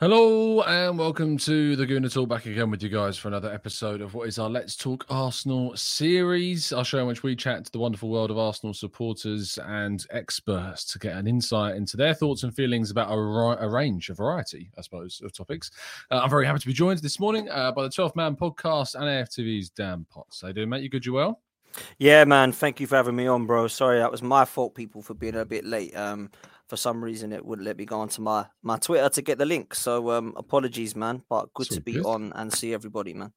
Hello and welcome to the Gooner back again with you guys for another episode of what is our Let's Talk Arsenal series. Our show in which we chat to the wonderful world of Arsenal supporters and experts to get an insight into their thoughts and feelings about a, a range, a variety, I suppose, of topics. Uh, I'm very happy to be joined this morning uh, by the 12th Man podcast and AFTV's Dan Potts. How you doing, mate? You good? You well? Yeah, man. Thank you for having me on, bro. Sorry, that was my fault, people, for being a bit late. Um, for some reason it wouldn't let me go onto my my Twitter to get the link. So um, apologies, man. But good to be good. on and see everybody, man.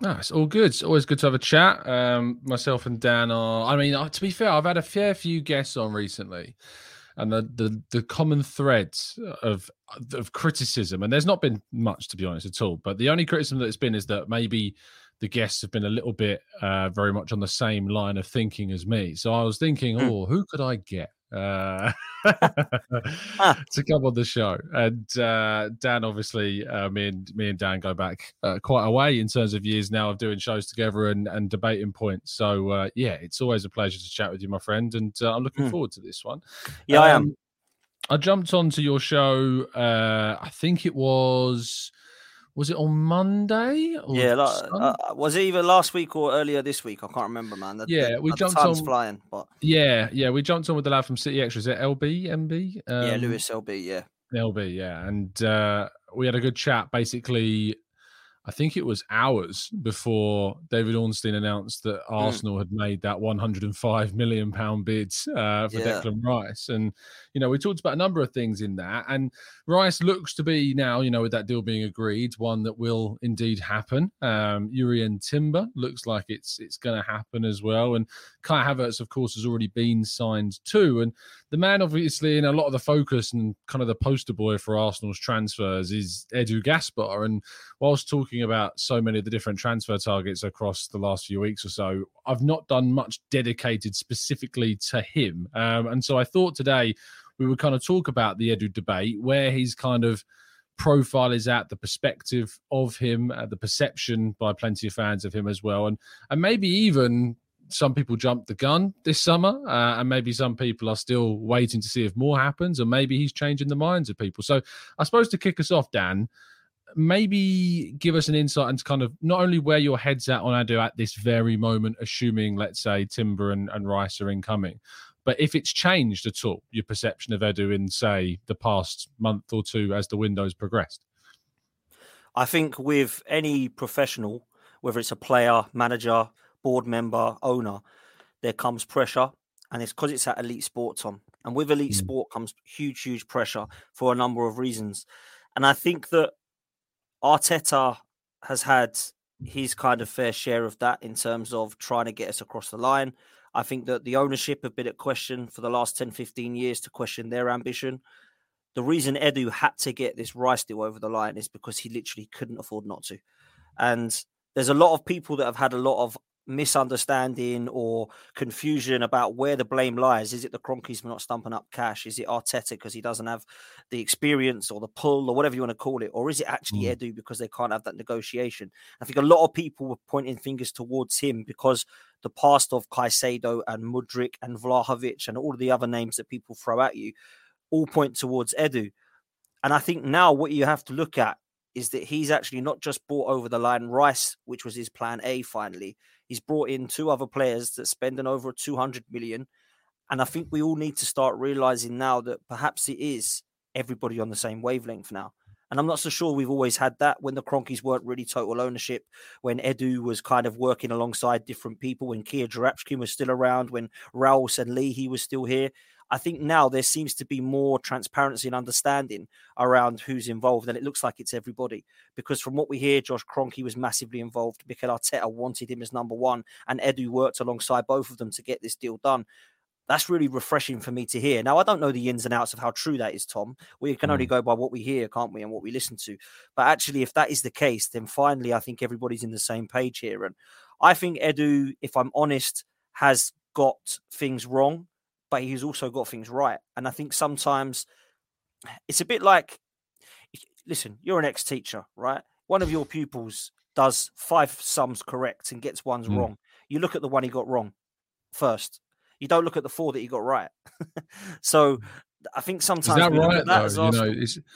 No, it's all good. It's always good to have a chat. Um, myself and Dan are. I mean, uh, to be fair, I've had a fair few guests on recently, and the the, the common threads of of criticism, and there's not been much to be honest at all. But the only criticism that it's been is that maybe the guests have been a little bit uh, very much on the same line of thinking as me. So I was thinking, mm. oh, who could I get? Uh, to come on the show. And uh, Dan, obviously, uh, me and me and Dan go back uh, quite a way in terms of years now of doing shows together and, and debating points. So uh, yeah, it's always a pleasure to chat with you, my friend, and uh, I'm looking mm. forward to this one. Yeah, um, I am. Um, I jumped onto your show. I think it was was it on Monday? yeah, like, uh, was it either last week or earlier this week? I can't remember, man. The, yeah, the, we jumped on flying, but yeah, yeah, we jumped on with the lad from City Extra. Is it LB, MB? Um, yeah, Lewis LB, yeah, LB, yeah, and uh, we had a good chat. Basically, I think it was hours before David Ornstein announced that hmm. Arsenal mm. had made that 105 million pound bid uh, for yeah. Declan Rice, and you know we talked about a number of things in that, and Rice looks to be now, you know, with that deal being agreed, one that will indeed happen. Um, Jurrien Timber looks like it's it's going to happen as well, and Kai Havertz, of course, has already been signed too, and the man obviously in a lot of the focus and kind of the poster boy for Arsenal's transfers is Edu Gaspar, and whilst talking about so many of the different transfer targets across the last few weeks or so, I've not done much dedicated specifically to him. Um, and so I thought today we would kind of talk about the Edu debate, where his kind of profile is at, the perspective of him, uh, the perception by plenty of fans of him as well, and and maybe even some people jumped the gun this summer, uh, and maybe some people are still waiting to see if more happens, or maybe he's changing the minds of people. So, I suppose to kick us off, Dan, maybe give us an insight into kind of not only where your head's at on Edu at this very moment, assuming, let's say, Timber and, and Rice are incoming, but if it's changed at all, your perception of Edu in, say, the past month or two as the window's progressed. I think with any professional, whether it's a player, manager, board member, owner, there comes pressure. And it's because it's at elite sport, Tom. And with elite mm. sport comes huge, huge pressure for a number of reasons. And I think that Arteta has had his kind of fair share of that in terms of trying to get us across the line. I think that the ownership have been at question for the last 10, 15 years to question their ambition. the reason Edu had to get this Rice deal over the line is because he literally couldn't afford not to. And there's a lot of people that have had a lot of misunderstanding or confusion about where the blame lies. Is it the Kroenkes for not stumping up cash? Is it Arteta because he doesn't have the experience or the pull or whatever you want to call it? Or is it actually mm. Edu because they can't have that negotiation? I think a lot of people were pointing fingers towards him because the past of Caicedo and Mudryk and Vlahovic and all of the other names that people throw at you all point towards Edu. And I think now what you have to look at is that he's actually not just brought over the line Rice, which was his plan A finally. He's brought in two other players that spending over 200 million. And I think we all need to start realizing now that perhaps it is everybody on the same wavelength now. And I'm not so sure we've always had that when the Kroenkes weren't really total ownership, when Edu was kind of working alongside different people, when Kia Joorabchian was still around, when Raul Sanllehi was still here. I think now there seems to be more transparency and understanding around who's involved, and it looks like it's everybody. Because from what we hear, Josh Kroenke was massively involved. Mikel Arteta wanted him as number one, and Edu worked alongside both of them to get this deal done. That's really refreshing for me to hear. Now, I don't know the ins and outs of how true that is, Tom. We can only mm. go by what we hear, can't we, and what we listen to. But actually, if that is the case, then finally, I think everybody's in the same page here. And I think Edu, if I'm honest, has got things wrong but he's also got things right. And I think sometimes it's a bit like listen, you're an ex teacher, right? One of your pupils does five sums correct and gets ones mm. wrong. You look at the one he got wrong first. You don't look at the four that he got right. so I think sometimes is that right? That though? You know, it's, it's,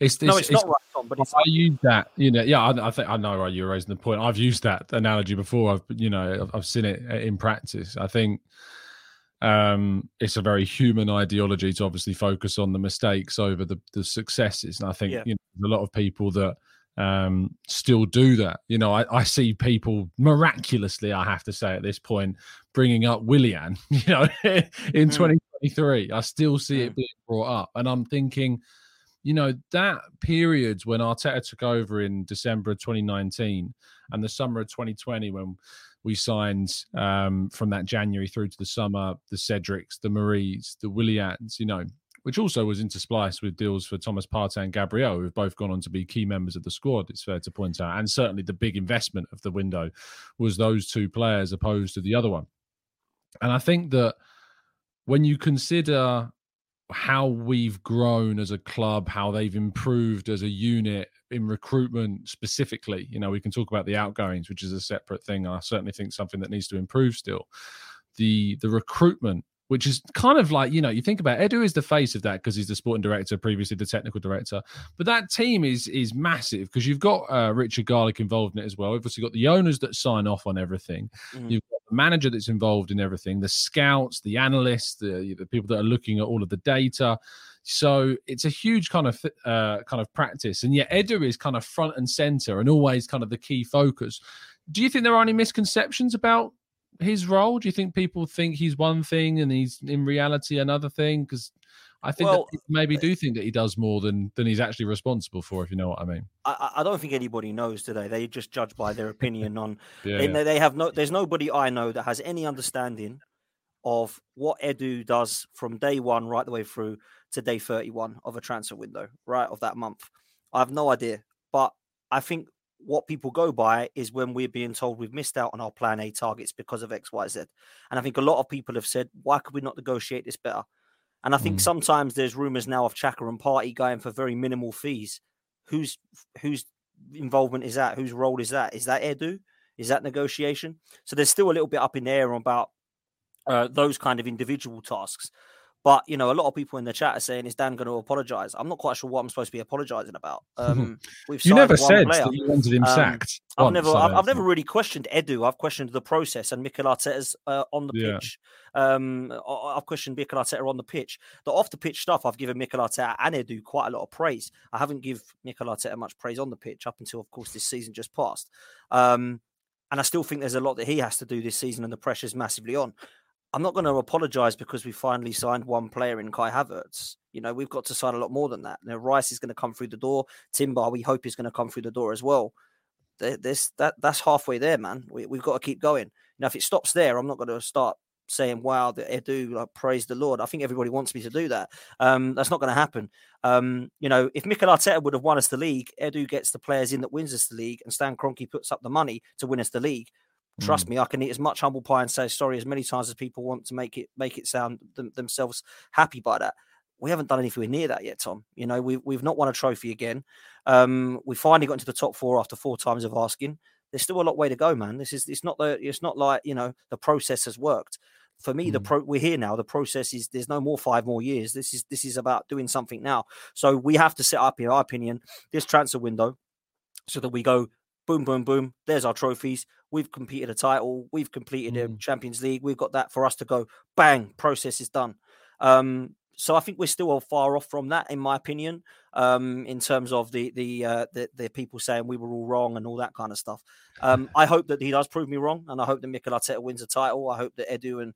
it's no, it's, it's not right, Tom. But I use that. You know, yeah, I, I think I know right. You're raising the point. I've used that analogy before. I've you know I've, I've seen it uh, in practice. I think um, it's a very human ideology to obviously focus on the mistakes over the, the successes. And I think yeah. you know, a lot of people that um, still do that. You know, I, I, see people miraculously, I have to say at this point, bringing up Willian, you know, in mm. 2023. I still see mm. it being brought up. And I'm thinking, you know, that period when Arteta took over in December of 2019 and the summer of 2020 when we signed um, from that January through to the summer the Cedrics, the Maries, the Willians, you know, which also was interspliced with deals for Thomas Partey and Gabriel, who've both gone on to be key members of the squad, it's fair to point out. And certainly the big investment of the window was those two players opposed to the other one. And I think that when you consider how we've grown as a club, how they've improved as a unit in recruitment specifically. You know, we can talk about the outgoings, which is a separate thing. I certainly think something that needs to improve still. The the recruitment, which is kind of like, you know, you think about Edu is the face of that because he's the sporting director, previously the technical director. But that team is is massive because you've got uh, Richard Garlick involved in it as well. Obviously, got the owners that sign off on everything. Mm. You've got the manager that's involved in everything, the scouts, the analysts, the, the people that are looking at all of the data. So it's a huge kind of uh, kind of practice, and yet Edu is kind of front and center and always kind of the key focus. Do you think there are any misconceptions about his role? Do you think people think he's one thing and he's in reality another thing? Because I think well, that maybe uh, do think that he does more than than he's actually responsible for, if you know what I mean. I, I don't think anybody knows today. They just judge by their opinion on. yeah, they, yeah. they have no. There's nobody I know that has any understanding of what Edu does from day one right the way through to day 31 of a transfer window, right, of that month. I have no idea. But I think what people go by is when we're being told we've missed out on our plan A targets because of XYZ. And I think a lot of people have said, why could we not negotiate this better? And I think mm. sometimes there's rumors now of Xhaka and Partey going for very minimal fees. Whose whose involvement is that? Whose role is that? Is that Edu? Is that negotiation? So there's still a little bit up in the air about uh, those kind of individual tasks. But you know, a lot of people in the chat are saying, "Is Dan going to apologise?" I'm not quite sure what I'm supposed to be apologising about. Um, we've you never said player. that you wanted him um, sacked. I've once, never, I've, I've, never really questioned Edu. I've questioned the process and Mikel Arteta's uh, on the yeah. pitch. Um, I've questioned Mikel Arteta on the pitch. The off the pitch stuff, I've given Mikel Arteta and Edu quite a lot of praise. I haven't given Mikel Arteta much praise on the pitch up until, of course, this season just passed. Um, and I still think there's a lot that he has to do this season, and the pressure's massively on. I'm not going to apologise because we finally signed one player in Kai Havertz. You know, we've got to sign a lot more than that. Now, Rice is going to come through the door. Timber, we hope, is going to come through the door as well. This that that's halfway there, man. We, we've got to keep going. Now, if it stops there, I'm not going to start saying, "Wow, the Edu, like, praise the Lord." I think everybody wants me to do that. Um, that's not going to happen. Um, you know, if Mikel Arteta would have won us the league, Edu gets the players in that wins us the league, and Stan Kroenke puts up the money to win us the league. Trust Mm. me, I can eat as much humble pie and say sorry as many times as people want to make it make it sound them, themselves happy by that. We haven't done anything near that yet, Tom. You know, we've we've not won a trophy again. Um, we finally got into the top four after four times of asking. There's still a lot way to go, man. This is it's not the it's not like you know the process has worked. For me, the Mm. pro we're here now. The process is there's no more five more years. This is this is about doing something now. So we have to set up, in our opinion, this transfer window so that we go boom, boom, boom. There's our trophies. We've completed a title. We've completed a Mm. Champions League. We've got that for us to go. Bang, process is done. Um, so I think we're still far off from that, in my opinion. Um, in terms of the the, uh, the the people saying we were all wrong and all that kind of stuff. Um, I hope that he does prove me wrong, and I hope that Mikel Arteta wins a title. I hope that Edu and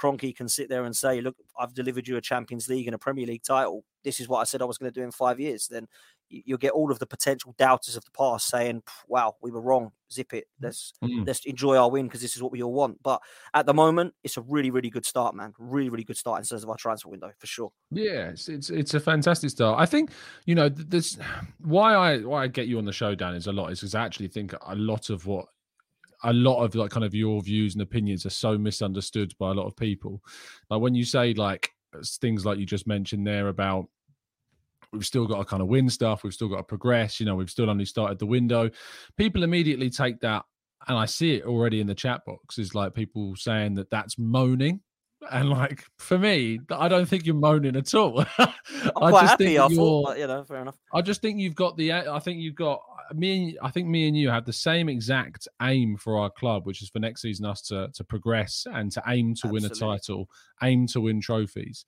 Kroenke can sit there and say, "Look, I've delivered you a Champions League and a Premier League title. This is what I said I was going to do in five years." Then you'll get all of the potential doubters of the past saying, "Wow, we were wrong. Zip it. Let's Mm. let's enjoy our win because this is what we all want." But at the moment, it's a really, really good start, man. Really, really good start in terms of our transfer window for sure. Yeah, it's, it's it's a fantastic start. I think you know this why I why I get you on the show, Dan, is a lot is because I actually think a lot of what a lot of like kind of your views and opinions are so misunderstood by a lot of people. Like when you say like things like you just mentioned there about we've still got to kind of win stuff, we've still got to progress. You know, we've still only started the window. People immediately take that, and I see it already in the chat box. Is like people saying that that's moaning. And like for me, I don't think you're moaning at all. I'm I quite just happy. think I thought, you're. but, you know, fair enough. I just think you've got the. I think you've got me and I think me and you have the same exact aim for our club, which is for next season us to to progress and to aim to win a title, aim to win trophies.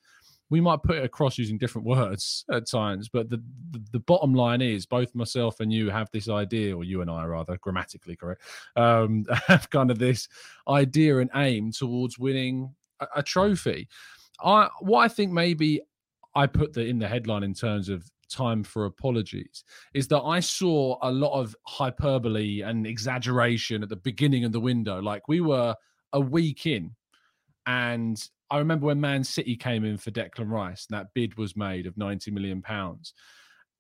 We might put it across using different words at times, but the, the the bottom line is both myself and you have this idea, or you and I rather, grammatically correct, um, have kind of this idea and aim towards winning a, a trophy. I what I think maybe I put the in the headline in terms of time for apologies is that I saw a lot of hyperbole and exaggeration at the beginning of the window. Like we were a week in, and I remember when Man City came in for Declan Rice and that bid was made of 90 million pounds.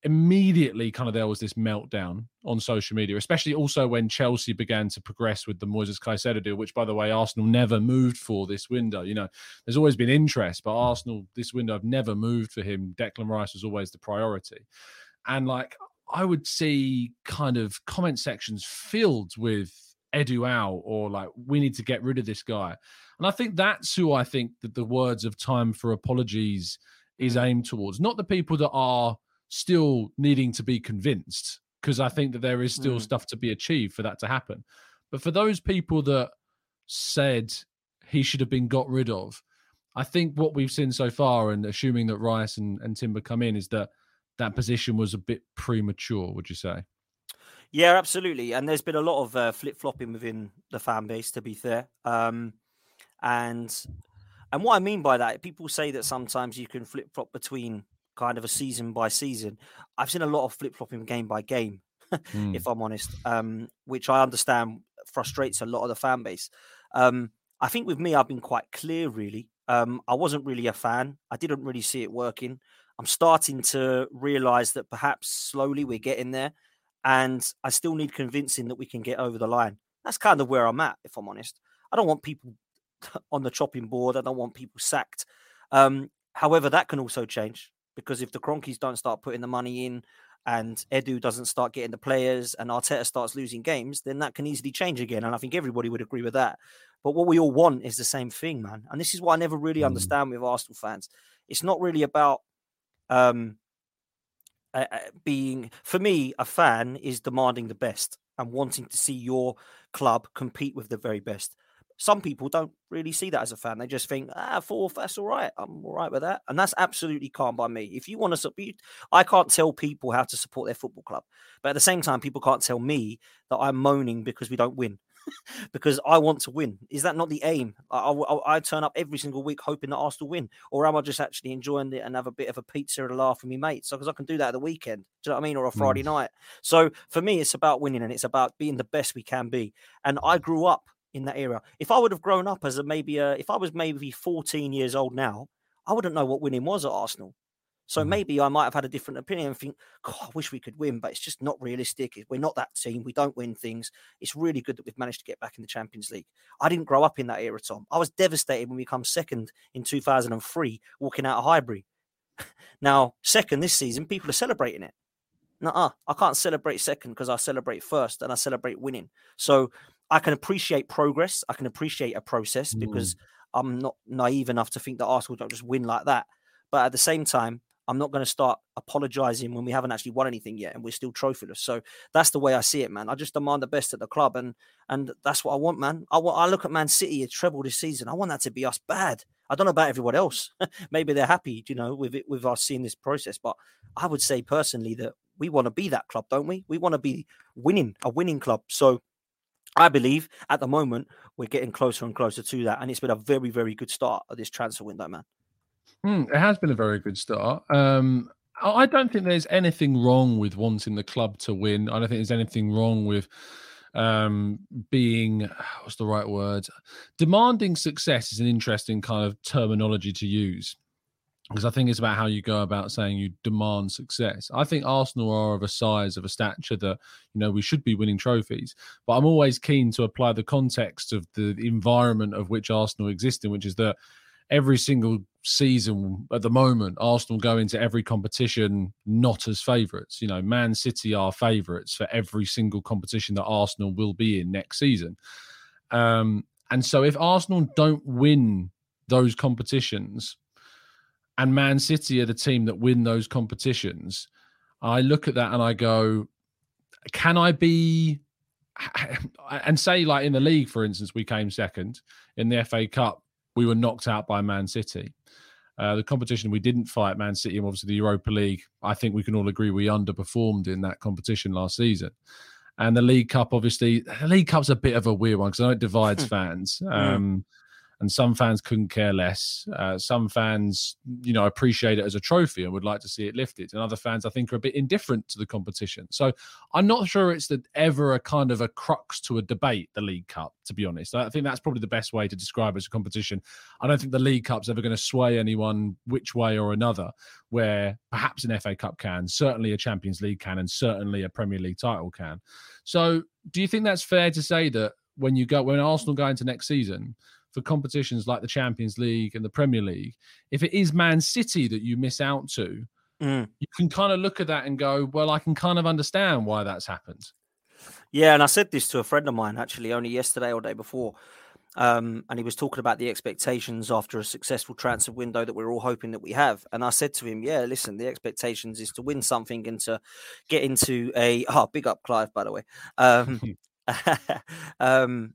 Immediately, kind of there was this meltdown on social media, especially also when Chelsea began to progress with the Moises Caicedo deal, which, by the way, Arsenal never moved for this window. You know, there's always been interest, but Arsenal this window have never moved for him. Declan Rice was always the priority, and like I would see kind of comment sections filled with Edu out or like we need to get rid of this guy, and I think that's who I think that the words of time for apologies is aimed towards, not the people that are still needing to be convinced, because I think that there is still Mm. stuff to be achieved for that to happen. But for those people that said he should have been got rid of, I think what we've seen so far, and assuming that Rice and, and Timber come in, is that that position was a bit premature. Would you say? Yeah, absolutely. And there's been a lot of uh, flip flopping within the fan base, to be fair. Um, and and what I mean by that, people say that sometimes you can flip flop between kind of a season by season. I've seen a lot of flip flopping game by game, Mm. if I'm honest, um, which I understand frustrates a lot of the fan base. Um, I think with me, I've been quite clear, really. Um, I wasn't really a fan. I didn't really see it working. I'm starting to realize that perhaps slowly we're getting there and I still need convincing that we can get over the line. That's kind of where I'm at, if I'm honest. I don't want people on the chopping board. I don't want people sacked. Um, however, that can also change because if the Kroenkes don't start putting the money in and Edu doesn't start getting the players and Arteta starts losing games, then that can easily change again. And I think everybody would agree with that. But what we all want is the same thing, man. And this is what I never really Mm. understand with Arsenal fans. It's not really about um, uh, being for me a fan is demanding the best and wanting to see your club compete with the very best. Some people don't really see that as a fan. They just think ah fourth that's all right. I'm all right with that. And that's absolutely calm by me. If you want to support i can't tell people how to support their football club but at the same time people can't tell me that i'm moaning because we don't win because I want to win. Is that not the aim? I, I, I turn up every single week hoping that Arsenal win, or am I just actually enjoying it and have a bit of a pizza and a laugh with my mates? Because I can do that at the weekend. Do you know what I mean? Or a Friday mm. night. So for me, it's about winning and it's about being the best we can be. And I grew up in that era. If I would have grown up as a maybe a, if I was maybe 14 years old now, I wouldn't know what winning was at Arsenal. So Mm-hmm. maybe I might have had a different opinion and think, God, I wish we could win, but it's just not realistic. We're not that team. We don't win things. It's really good that we've managed to get back in the Champions League. I didn't grow up in that era, Tom. I was devastated when we come second in 2003, walking out of Highbury. now, second this season, people are celebrating it. Nuh-uh. I can't celebrate second because I celebrate first and I celebrate winning. So I can appreciate progress. I can appreciate a process because I'm not naive enough to think that Arsenal don't just win like that. But at the same time, I'm not going to start apologizing when we haven't actually won anything yet and we're still trophyless. So that's the way I see it, man. I just demand the best at the club, and and that's what I want, man. I want. I look at Man City, a treble this season. I want that to be us bad. I don't know about everyone else. Maybe they're happy, you know, with it with us seeing this process. But I would say personally that we want to be that club, don't we? We want to be winning, a winning club. So I believe at the moment we're getting closer and closer to that, and it's been a very, very good start of this transfer window, man. Mm, it has been a very good start. Um, I don't think there's anything wrong with wanting the club to win. I don't think there's anything wrong with um, being what's the right word? Demanding success is an interesting kind of terminology to use because I think it's about how you go about saying you demand success. I think Arsenal are of a size, of a stature that you know we should be winning trophies. But I'm always keen to apply the context of the environment of which Arsenal exist in, which is that every single season at the moment, Arsenal go into every competition not as favourites. You know, Man City are favourites for every single competition that Arsenal will be in next season. Um, and so if Arsenal don't win those competitions, and Man City are the team that win those competitions, I look at that and I go, can I be and say like in the league, for instance, we came second in the FA Cup, we were knocked out by Man City. Uh, the competition we didn't fight Man City and obviously the Europa League. I think we can all agree we underperformed in that competition last season. And the League Cup, obviously, the League Cup's a bit of a weird one because I know it divides fans. Um, and some fans couldn't care less. Uh, some fans, you know, appreciate it as a trophy and would like to see it lifted, and other fans, I think, are a bit indifferent to the competition. So I'm not sure it's ever a kind of a crux to a debate. The League Cup, to be honest, I think that's probably the best way to describe it as a competition. I don't think the League Cup's ever going to sway anyone which way or another. Where perhaps an FA Cup can, certainly a Champions League can, and certainly a Premier League title can. So, do you think that's fair to say that when you go when Arsenal go into next season? For competitions like the Champions League and the Premier League, if it is Man City that you miss out to, Mm. you can kind of look at that and go, well, I can kind of understand why that's happened. Yeah, and I said this to a friend of mine actually only yesterday or day before. Um, and he was talking about the expectations after a successful transfer window that we're all hoping that we have. And I said to him, Yeah, listen, the expectations is to win something and to get into a oh, big up Clive, by the way. Um, um,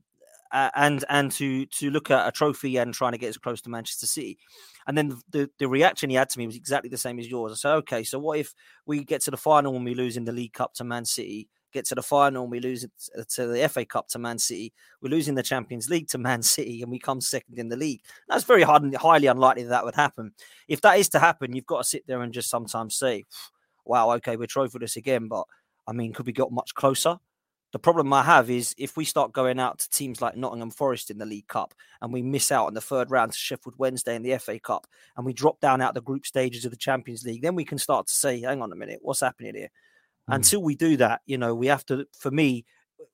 uh, and and to to look at a trophy and trying to get as close to Manchester City. And then the, the reaction he had to me was exactly the same as yours. I said, okay, so what if we get to the final when we lose in the League Cup to Man City, get to the final and we lose it to the FA Cup to Man City, we're losing the Champions League to Man City, and we come second in the league. That's very hard and highly unlikely that, that would happen. If that is to happen, you've got to sit there and just sometimes say, wow, okay, we're trophyless again, but I mean, could we get much closer? The problem I have is if we start going out to teams like Nottingham Forest in the League Cup and we miss out on the third round to Sheffield Wednesday in the FA Cup and we drop down out the group stages of the Champions League, then we can start to say, hang on a minute, what's happening here? Mm. Until we do that, you know, we have to, for me,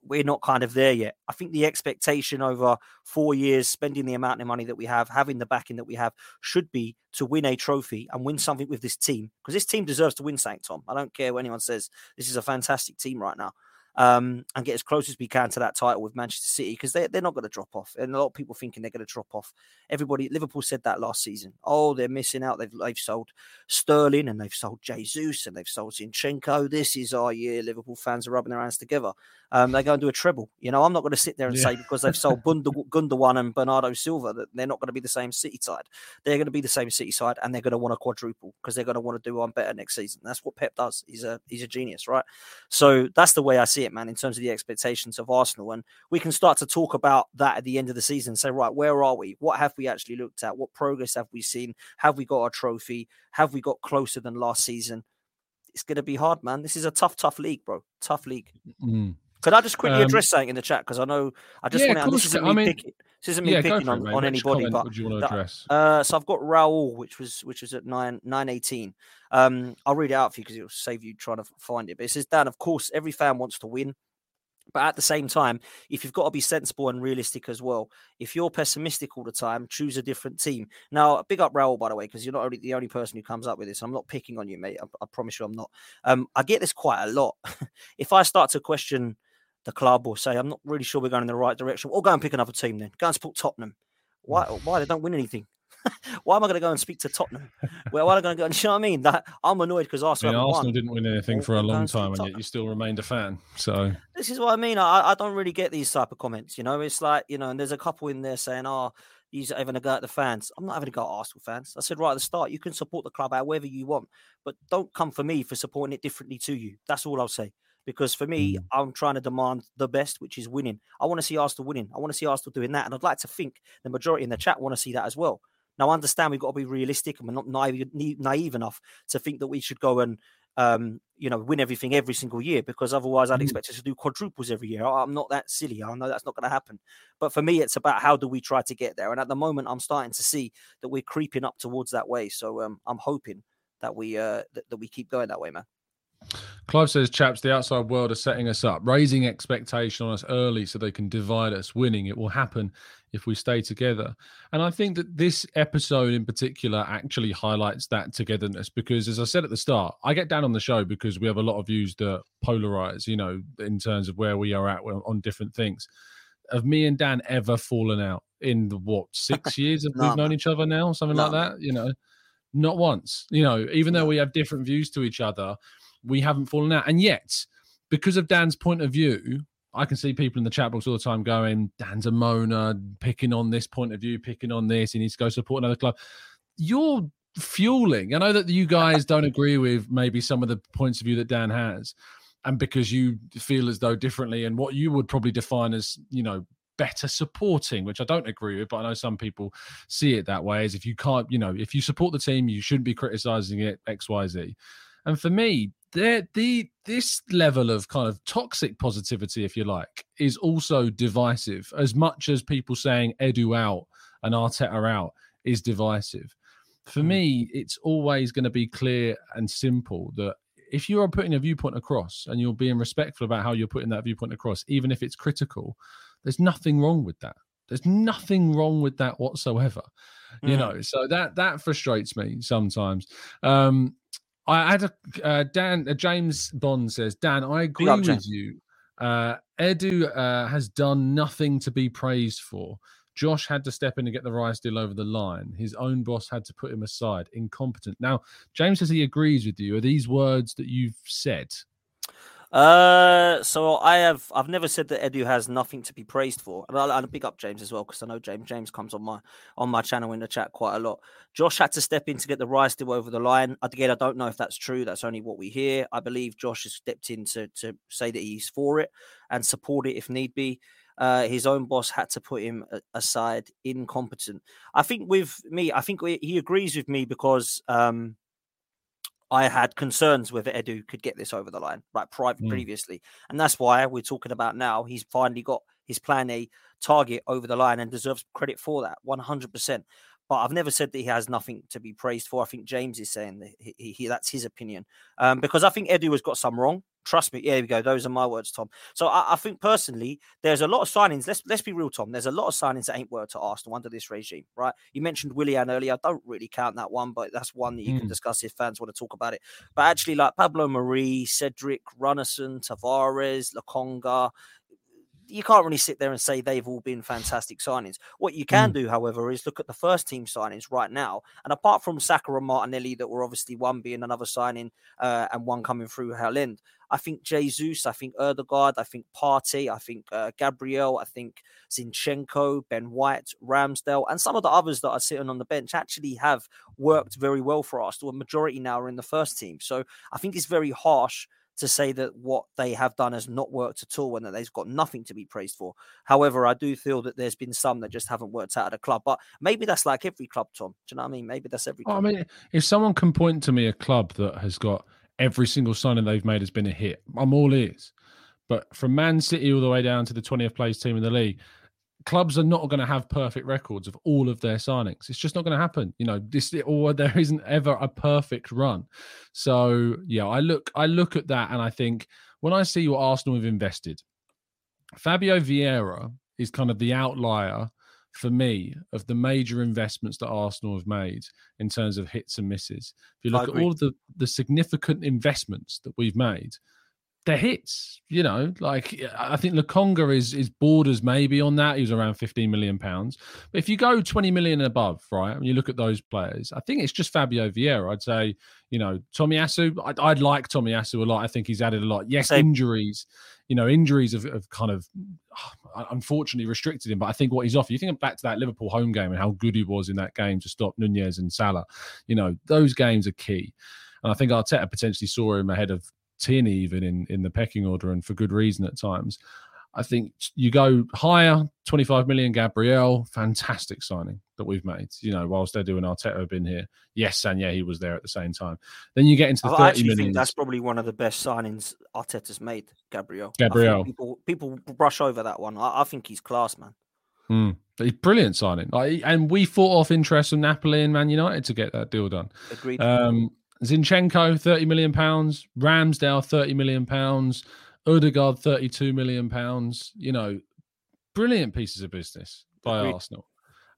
we're not kind of there yet. I think the expectation over four years, spending the amount of money that we have, having the backing that we have, should be to win a trophy and win something with this team because this team deserves to win something, Tom. I don't care what anyone says. This is a fantastic team right now um, and get as close as we can to that title with Manchester City because they, they're not going to drop off. And a lot of people thinking they're going to drop off. Everybody, Liverpool said that last season. Oh, they're missing out. They've, they've sold Sterling and they've sold Jesus and they've sold Zinchenko. This is our year. Liverpool fans are rubbing their hands together. Um, they're going to do a treble. You know, I'm not going to sit there and yeah. say because they've sold Gundogan and Bernardo Silva that they're not going to be the same City side. They're going to be the same City side and they're going to want to quadruple because they're going to want to do one better next season. That's what Pep does. He's a he's a genius, right? So that's the way I see it, man, in terms of the expectations of Arsenal. And we can start to talk about that at the end of the season. Say, right, where are we? What have we actually looked at? What progress have we seen? Have we got a trophy? Have we got closer than last season? It's going to be hard, man. This is a tough, tough league, bro. Tough league. Mm. Could I just quickly Um, address something in the chat because I know I just Yeah, want to. This isn't I me mean-. This isn't me yeah, picking for it, on, on anybody, but would you want to address? Uh, so I've got Raul, which was which was at nine nine eighteen. Um, I'll read it out for you because it'll save you trying to find it. But it says, Dan, of course, every fan wants to win, but at the same time, if you've got to be sensible and realistic as well, if you're pessimistic all the time, choose a different team. Now, big up Raul, by the way, because you're not only the only person who comes up with this. I'm not picking on you, mate. I, I promise you, I'm not. Um, I get this quite a lot. if I start to question the club or say I'm not really sure we're going in the right direction, or go and pick another team then. Go and support Tottenham. Why? Mm. Why they don't win anything? why am I going to go and speak to Tottenham? Well, why am I going to go? And, you know what I mean? That I'm annoyed because Arsenal, Arsenal won. didn't win anything Or- for a long time, and yet you still remained a fan. So This is what I mean. I, I don't really get these type of comments. You know, it's like you know, and there's a couple in there saying, "Oh, he's having a go at the fans." I'm not having a go at Arsenal fans. I said right at the start, you can support the club however you want, but don't come for me for supporting it differently to you. That's all I'll say. Because for me, I'm trying to demand the best, which is winning. I want to see Arsenal winning. I want to see Arsenal doing that, and I'd like to think the majority in the chat want to see that as well. Now, I understand we've got to be realistic, and we're not naive, naive enough to think that we should go and um, you know, win everything every single year because otherwise I'd Mm. expect us to do quadruples every year. I'm not that silly. I know that's not going to happen. But for me, it's about how do we try to get there. And at the moment, I'm starting to see that we're creeping up towards that way. So um, I'm hoping that we uh, that, that we keep going that way, man. Clive says, chaps, the outside world are setting us up, raising expectation on us early so they can divide us. Winning, it will happen if we stay together. And I think that this episode in particular actually highlights that togetherness because, as I said at the start, I get Dan on the show because we have a lot of views that polarize, you know, in terms of where we are at on different things. Have me and Dan ever fallen out in the what six years of No, we've known each other now, something No, like that? You know, not once. You know, even though we have different views to each other, we haven't fallen out. And yet, because of Dan's point of view, I can see people in the chat box all the time going, Dan's a moaner, picking on this point of view, picking on this. He needs to go support another club. You're fueling. I know that you guys don't agree with maybe some of the points of view that Dan has, and because you feel as though differently, and what you would probably define as, you know, better supporting, which I don't agree with, but I know some people see it that way. Is if you can't, you know, if you support the team, you shouldn't be criticizing it X, Y, Z. And for me, there the this level of kind of toxic positivity, if you like, is also divisive. As much as people saying Edu out and Arteta out is divisive. For me, it's always going to be clear and simple that if you are putting a viewpoint across and you're being respectful about how you're putting that viewpoint across, even if it's critical, there's nothing wrong with that. There's nothing wrong with that whatsoever. You Mm. know, so that that frustrates me sometimes. Um, I had a uh, Dan uh, James Bond says, Dan, I agree up, with James. you. Uh, Edu uh, has done nothing to be praised for. Josh had to step in and get the Rice deal over the line. His own boss had to put him aside. Incompetent. Now, James says he agrees with you. Are these words that you've said? Uh, so I have I've never said that Edu has nothing to be praised for, and I'll, I'll pick up James as well because I know James James comes on my on my channel in the chat quite a lot. Josh had to step in to get the Rice deal over the line. Again, I don't know if that's true. That's only what we hear. I believe Josh has stepped in to to say that he's for it and support it if need be. Uh, his own boss had to put him aside, incompetent. I think with me, I think he agrees with me because um, I had concerns whether Edu could get this over the line, like pri- Mm. previously, and that's why we're talking about now. He's finally got his plan A target over the line and deserves credit for that, one hundred percent. But I've never said that he has nothing to be praised for. I think James is saying that he, he, he- that's his opinion, um, because I think Edu has got some wrong. Trust me. Yeah, we go. Those are my words, Tom. So I, I think personally, there's a lot of signings. Let's let's be real, Tom. There's a lot of signings that ain't worked to Arsenal under this regime, right? You mentioned Willian earlier. I don't really count that one, but that's one that you can Mm. discuss if fans want to talk about it. But actually, like Pablo Marí, Cedric, Runarsson, Tavares, Lokonga, you can't really sit there and say they've all been fantastic signings. What you can do, however, is look at the first team signings right now. And apart from Saka and Martinelli, that were obviously one being another signing uh, and one coming through Hale End, I think Jesus, I think Odegaard, I think Partey, I think uh, Gabriel, I think Zinchenko, Ben White, Ramsdale, and some of the others that are sitting on the bench actually have worked very well for us. A majority now are in the first team. So I think it's very harsh to say that what they have done has not worked at all and that they've got nothing to be praised for. However, I do feel that there's been some that just haven't worked out at the club. But maybe that's like every club, Tom. Do you know what I mean? Maybe that's every Oh, club. I mean, if someone can point to me a club that has got every single signing they've made has been a hit, I'm all ears. But from Man City all the way down to the 20th place team in the league, clubs are not going to have perfect records of all of their signings. It's just not going to happen. You know, this or there isn't ever a perfect run. So yeah, I look I look at that and I think when I see what Arsenal have invested, Fabio Vieira is kind of the outlier for me of the major investments that Arsenal have made in terms of hits and misses. If you look at all of the the significant investments that we've made, they're hits. You know, like I think Lokonga is is borders maybe on that. He was around 15 million pounds. But if you go 20 million and above, right, and you look at those players, I think it's just Fabio Vieira. I'd say, you know, Tomiyasu. I'd, I'd like Tomiyasu a lot. I think he's added a lot. Yes, Same. injuries. You know, injuries have, have kind of unfortunately restricted him. But I think what he's offered, You think back to that Liverpool home game and how good he was in that game to stop Nunez and Salah. You know, those games are key. And I think Arteta potentially saw him ahead of Tierney even in in the pecking order, and for good reason at times. I think you go higher, 25 million Gabriel, fantastic signing that we've made. You know, whilst Edu and Arteta have been here. Yes, and yeah, he was there at the same time. Then you get into the I 30 actually millions. think that's probably one of the best signings Arteta's made, Gabriel. Gabriel. People, people brush over that one. I, I think he's class, man. Mm. He's brilliant signing. Like, and we fought off interest from Napoli and Man United to get that deal done. Agreed. Um, Zinchenko, 30 million pounds. Ramsdale, 30 million pounds. Odegaard, 32 million pounds. You know, brilliant pieces of business by Agreed. Arsenal.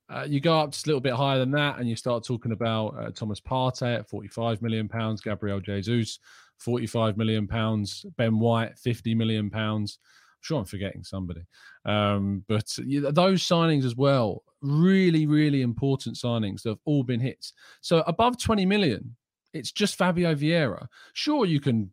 Uh, you go up just a little bit higher than that, and you start talking about uh, Thomas Partey at 45 million pounds, Gabriel Jesus, 45 million pounds, Ben White, 50 million pounds. I'm sure I'm forgetting somebody, um, but those signings as well, really, really important signings that have all been hits. So above 20 million, it's just Fabio Vieira. Sure, you can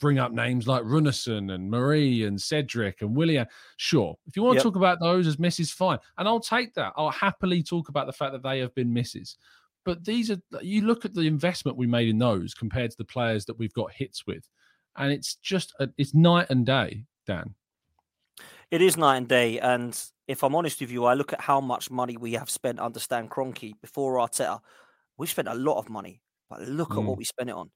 bring up names like Runarsson and Marie and Cedric and Willian. Sure, if you want yep. to talk about those as misses, fine, and I'll take that. I'll happily talk about the fact that they have been misses. But these are you look at the investment we made in those compared to the players that we've got hits with, and it's just a, it's night and day, Dan. It is night and day, and if I'm honest with you, I look at how much money we have spent under Stan Kroenke before Arteta. We spent a lot of money but look mm. at what mm. we spent it on.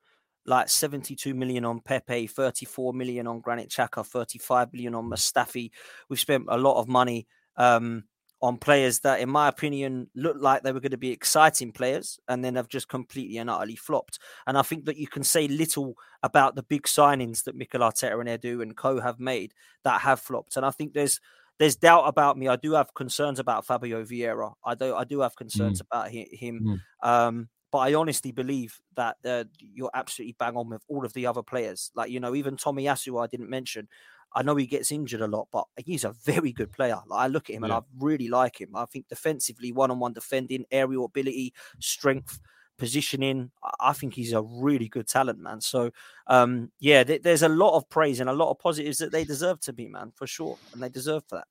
Like 72 million on Pepe, 34 million on Granit Xhaka, 35 million on Mustafi. We've spent a lot of money um, on players that, in my opinion, looked like they were going to be exciting players and then have just completely and utterly flopped. And I think that you can say little about the big signings that Mikel Arteta and Edu and co have made that have flopped. And I think there's there's doubt about me. I do have concerns about Fabio Vieira. I do I do have concerns mm. about him. Mm. Um, but I honestly believe that uh, you're absolutely bang on with all of the other players. Like, you know, even Tomiyasu, I didn't mention. I know he gets injured a lot, but he's a very good player. Like, I look at him yeah. and I really like him. I think defensively, one on one defending, aerial ability, strength, positioning, I think he's a really good talent, man. So, um, yeah, th- there's a lot of praise and a lot of positives that they deserve to be, man, for sure. And they deserve for that.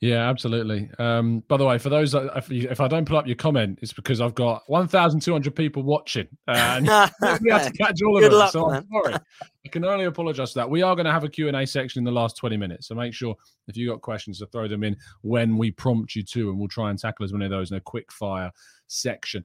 Yeah, absolutely. Um, by the way, for those, if, you, if, I don't pull up your comment, it's because I've got 1,200 people watching, and we have to catch all of Good them. Luck, so man. I'm sorry. I can only apologise for that. We are going to have a Q and A section in the last 20 minutes, so make sure if you have got questions to throw them in when we prompt you to, and we'll try and tackle as many of those in a quick fire section.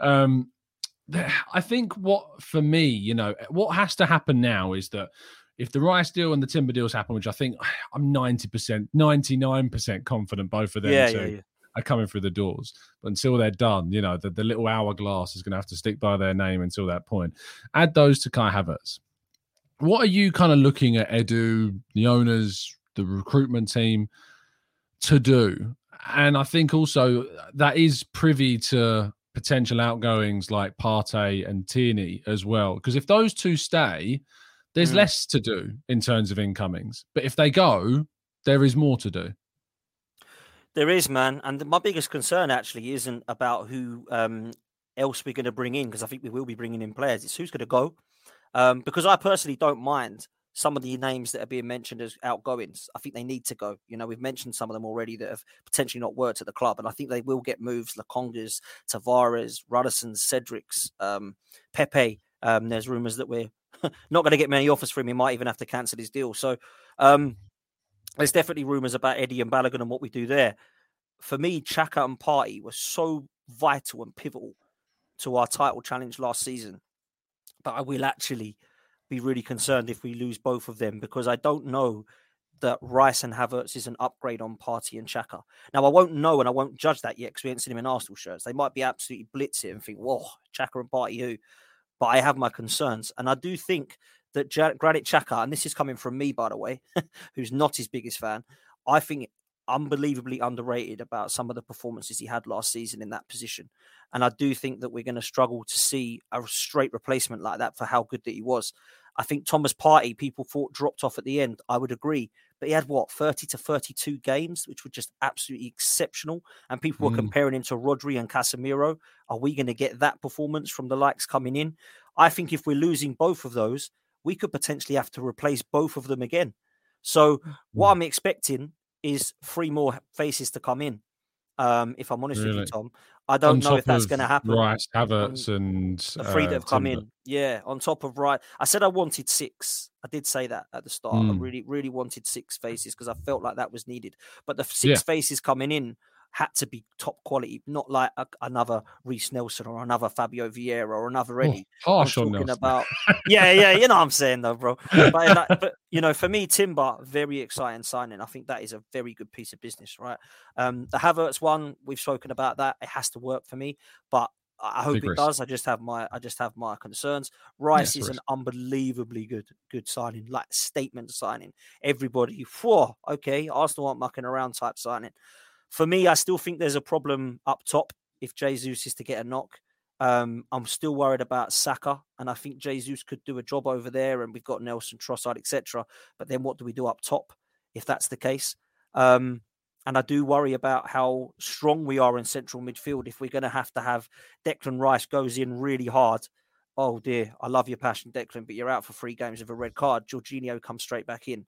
Um, I think what for me, you know, what has to happen now is that if the Rice deal and the Timber deals happen, which I think I'm 90%, 99% confident both of them yeah, yeah, yeah. are coming through the doors. But until they're done, you know, the, the little hourglass is going to have to stick by their name until that point. Add those to Kai Havertz. what are you kind of looking at Edu, the owners, the recruitment team to do? And I think also that is privy to potential outgoings like Partey and Tierney as well. Because if those two stay, there's Mm. less to do in terms of incomings. But if they go, there is more to do. There is, man, and my biggest concern actually isn't about who um, else we're going to bring in because I think we will be bringing in players. It's who's going to go. Um, because I personally don't mind some of the names that are being mentioned as outgoings. I think they need to go. You know, we've mentioned some of them already that have potentially not worked at the club, and I think they will get moves. Lokongas, Tavares, Runarssons, Cedrics, um, Pepe. Um, there's rumours that we're not going to get many offers for him. He might even have to cancel his deal. So um, there's definitely rumours about Eddie and Balogun and what we do there. For me, Xhaka and Partey were so vital and pivotal to our title challenge last season but I will actually be really concerned if we lose both of them because I don't know that Rice and Havertz is an upgrade on Partey and Xhaka. Now, I won't know and I won't judge that yet because we haven't seen him in Arsenal shirts. They might be absolutely blitz it and think, whoa, Xhaka and Partey who? But I have my concerns. And I do think that Ja- Granit Xhaka, and this is coming from me, by the way, who's not his biggest fan, I think unbelievably underrated about some of the performances he had last season in that position. And I do think that we're going to struggle to see a straight replacement like that for how good that he was. I think Thomas Partey, people thought dropped off at the end. I would agree. But he had what, 30 to 32 games, which were just absolutely exceptional. And people were Mm. comparing him to Rodri and Casemiro. Are we going to get that performance from the likes coming in? I think if we're losing both of those, we could potentially have to replace both of them again. So what I'm expecting is three more faces to come in. Um, if I'm honest with you, Tom, I don't On know if that's going to happen. Rice, Havertz, and The three that uh, have come Timber. in, yeah, on top of right. I said I wanted six. I did say that at the start. I Mm. really, really wanted six faces because I felt like that was needed. But the six Yeah. faces coming in had to be top quality, not like a, another Reiss Nelson or another Fabio Vieira or another Oh, harsh I'm on Nelson. about yeah, yeah, you know what I'm saying though, bro. But, like, but you know, for me, Timber, very exciting signing. I think that is a very good piece of business, right? Um, the Havertz one, we've spoken about that. It has to work for me, but I hope it does. I just have my I just have my concerns. Rice it's is an unbelievably good good signing, like statement signing. Everybody, whoa, okay, Arsenal aren't mucking around type signing. For me, I still think there's a problem up top if Jesus is to get a knock. Um, I'm still worried about Saka, and I think Jesus could do a job over there, and we've got Nelson Trossard, etc. But then what do we do up top if that's the case? Um, and I do worry about how strong we are in central midfield if we're going to have to have Declan Rice goes in really hard. Oh dear, I love your passion, Declan, but you're out for three games with a red card. Jorginho comes straight back in.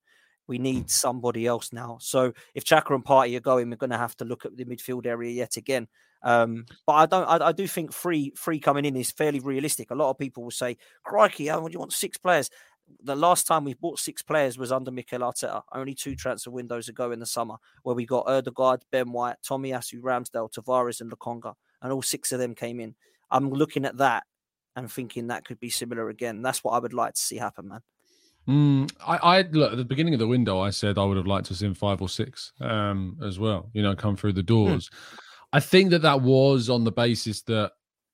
We need somebody else now. So if Xhaka and Partey are going, we're going to have to look at the midfield area yet again. Um, but I don't. I, I do think free free coming in is fairly realistic. A lot of people will say, "Crikey, how would you want six players?" The last time we bought six players was under Mikel Arteta. Only two transfer windows ago in the summer, where we got Odegaard, Ben White, Tomiyasu, Ramsdale, Tavares, and Lokonga, and all six of them came in. I'm looking at that and thinking that could be similar again. That's what I would like to see happen, man. Mm, I, I look at the beginning of the window. I said I would have liked to have seen five or six um, as well. You know, come through the doors. I think that that was on the basis that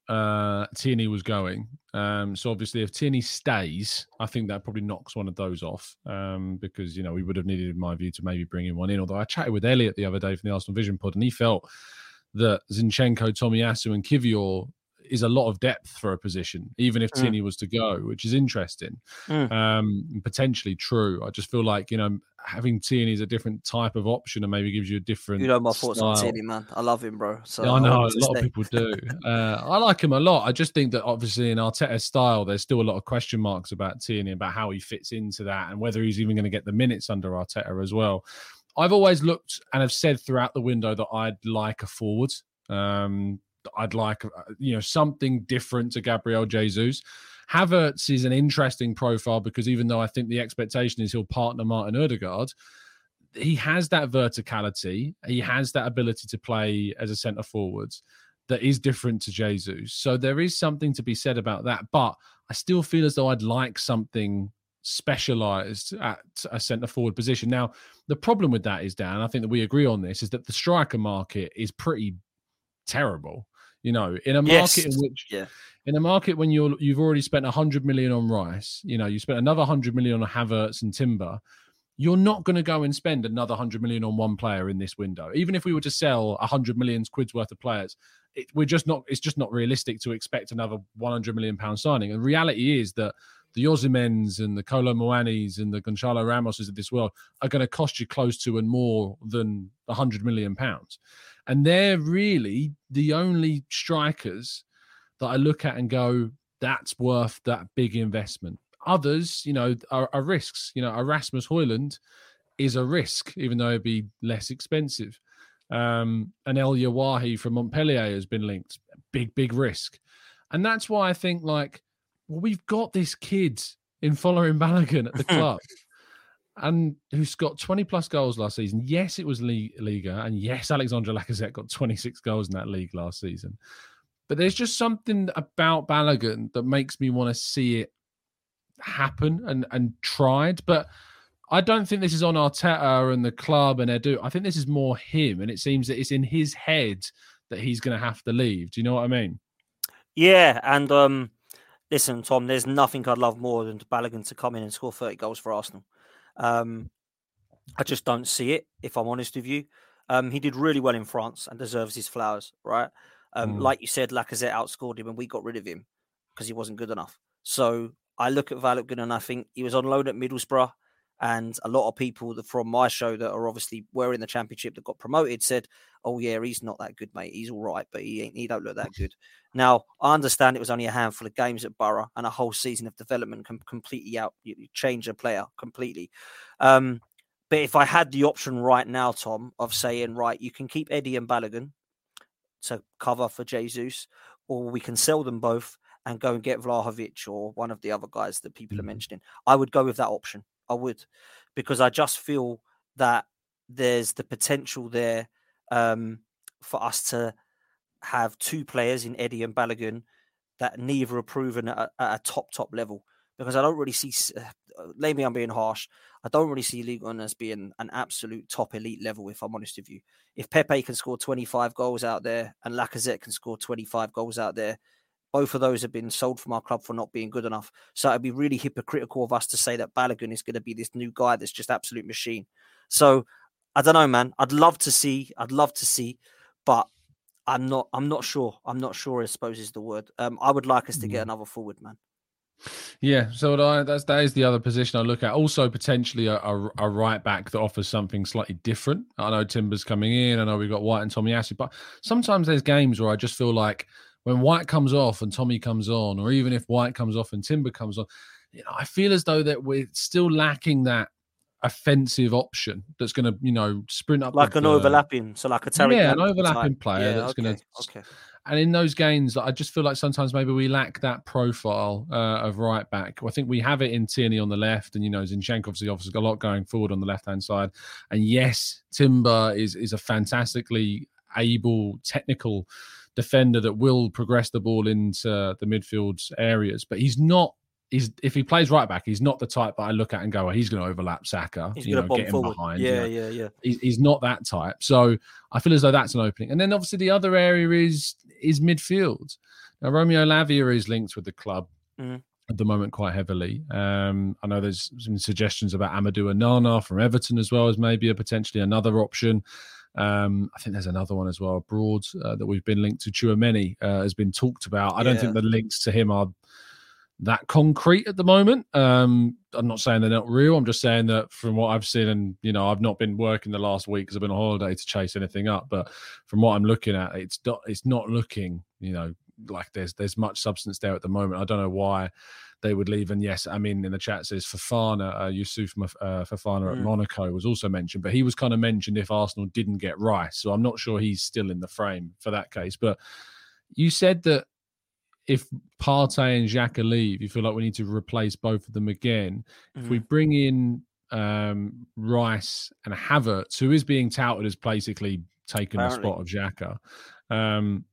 uh, Tierney was going. Um, so obviously, if Tierney stays, I think that probably knocks one of those off um, because you know we would have needed, in my view, to maybe bring in one in. Although I chatted with Elliot the other day from the Arsenal Vision Pod, and he felt that Zinchenko, Tomiyasu, and Kiwior is a lot of depth for a position, even if Mm. Tierney was to go, which is interesting. Mm. Um, potentially true. I just feel like you know having Tierney is a different type of option, and maybe gives you a different. You know my thoughts on style. Tierney, man. I love him, bro. So Yeah, I know a want him lot of people do. Uh, I like him a lot. I just think that obviously in Arteta's style, there's still a lot of question marks about Tierney about how he fits into that and whether he's even going to get the minutes under Arteta as well. I've always looked and have said throughout the window that I'd like a forward. Um, I'd like uh, you know something different to Gabriel Jesus. Havertz is an interesting profile because even though I think the expectation is he'll partner Martin Odegaard, he has that verticality. He has that ability to play as a centre forward that is different to Jesus. So there is something to be said about that. But I still feel as though I'd like something specialized at a centre forward position. Now, the problem with that is, Dan, I think that we agree on this, is that the striker market is pretty terrible. You know, in a Yes. market in which Yeah. in a market when you're you've already spent 100 million on Rice, you know, you spent another 100 million on Havertz and Timber, you're not going to go and spend another 100 million on one player in this window. Even if we were to sell a 100 million quid's worth of players, it, we're just not it's just not realistic to expect another 100 million pound signing. And reality is that the Osimhens and the Kolo Muanis and the Gonzalo Ramoses of this world are going to cost you close to and more than 100 million pounds. And they're really the only strikers that I look at and go, that's worth that big investment. Others, you know, are, are risks. You know, Erasmus Højlund is a risk, even though it'd be less expensive. Um, and Elye Wahi from Montpellier has been linked. Big, big risk. And that's why I think, like, well, we've got this kid in following Balogun at the club. And who's got 20 plus goals last season? Yes, it was Liga. And yes, Alexandre Lacazette got 26 goals in that league last season. But there's just something about Balogun that makes me want to see it happen and and tried. But I don't think this is on Arteta and the club and Edu. I think this is more him, and it seems that it's in his head that he's going to have to leave. Do you know what I mean? Yeah, and um, listen, Tom, there's nothing I'd love more than Balogun to come in and score 30 goals for Arsenal. Um, I just don't see it, if I'm honest with you. Um, he did really well in France and deserves his flowers, right? Um, Mm. Like you said, Lacazette outscored him and we got rid of him because he wasn't good enough. So I look at Balogun and I think he was on loan at Middlesbrough. And a lot of people that from my show that are obviously were in the championship that got promoted said, "Oh yeah, he's not that good, mate. He's all right, but he ain't. He don't look that good." Now I understand it was only a handful of games at Boro and a whole season of development can completely out change a player completely. Um, but if I had the option right now, Tom, of saying, right, you can keep Eddie and Balogun to cover for Jesus, or we can sell them both and go and get Vlahovic or one of the other guys that people are mentioning, I would go with that option. I would, because I just feel that there's the potential there um, for us to have two players in Eddie and Balogun that neither are proven at a, at a top top level. Because I don't really see, uh, maybe I'm being harsh. I don't really see Ligue 1 as being an absolute top elite level. If I'm honest with you, if Pepe can score 25 goals out there and Lacazette can score 25 goals out there, both of those have been sold from our club for not being good enough. So it'd be really hypocritical of us to say that Balogun is going to be this new guy that's just absolute machine. So I don't know, man. I'd love to see. I'd love to see, but I'm not. I'm not sure. I'm not sure. I suppose is the word. Um, I would like us to get another forward, man. Yeah, so I, that's that is the other position I look at. Also, potentially a, a, a right back that offers something slightly different. I know Timber's coming in. I know we've got White and Tomiyasu, but sometimes there's games where I just feel like when White comes off and Tommy comes on, or even if White comes off and Timber comes on, you know, I feel as though that we're still lacking that offensive option that's going to, you know, sprint up Like an the- overlapping, so like a Tariq Yeah, an overlapping type. player that's gonna okay, Okay. and in those games, I just feel like sometimes maybe we lack that profile uh, of right back. I think we have it in Tierney on the left, and you know Zinchenko obviously got a lot going forward on the left hand side. And yes, Timber is is a fantastically able technical defender that will progress the ball into the midfield areas, but he's not. He's if he plays right back, he's not the type that I look at and go, oh, he's going to overlap Saka. He's you going know, to get him forward. behind. you yeah, know yeah, yeah. he's, he's not that type. So I feel as though that's an opening. And then obviously the other area is is midfield. Now Romeo Lavia is linked with the club Mhm. at the moment quite heavily. Um, I know there's some suggestions about Amadou Onana from Everton as well as maybe a potentially another option. Um, I think there's another one as well abroad uh, that we've been linked to. Chouameni uh, has been talked about. I don't Yeah. think the links to him are that concrete at the moment. Um, I'm not saying they're not real. I'm just saying that from what I've seen, and you know, I've not been working the last week because I've been on holiday to chase anything up. But from what I'm looking at, it's not it's not looking, you know, like there's there's much substance there at the moment. I don't know why they would leave. And yes, I mean in the chat says Fofana, uh, Yusuf Maf- uh, Fofana at Mm. Monaco was also mentioned, but he was kind of mentioned if Arsenal didn't get Rice. So I'm not sure he's still in the frame for that case. But you said that if Partey and Xhaka leave, you feel like we need to replace both of them again. If Mm. we bring in um, Rice and Havertz, who is being touted as basically taking the spot of Xhaka, um,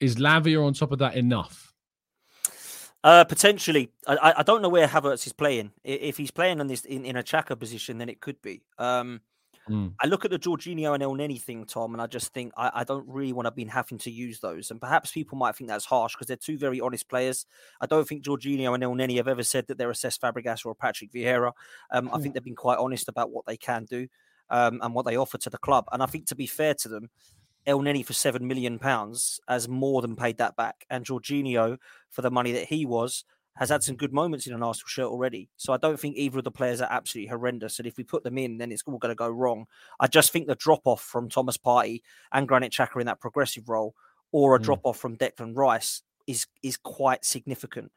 is Lavia on top of that enough? Uh, potentially, I, I- don't know where Havertz is playing. If he's playing on this in, in a Xhaka position, then it could be. Um, Mm. I look at the Jorginho and Elneny thing, Tom, and I just think I, I don't really want to be having to use those. And perhaps people might think that's harsh because they're two very honest players. I don't think Jorginho and Elneny have ever said that they're a Cesc Fabregas or a Patrick Vieira. Um, I think they've been quite honest about what they can do um, and what they offer to the club. And I think to be fair to them, Elneny for seven million pounds has more than paid that back, and Jorginho for the money that he was has had some good moments in an Arsenal shirt already. So I don't think either of the players are absolutely horrendous. And if we put them in, then it's all going to go wrong. I just think the drop off from Thomas Partey and Granit Xhaka in that progressive role, or a Mm. drop off from Declan Rice, is is quite significant.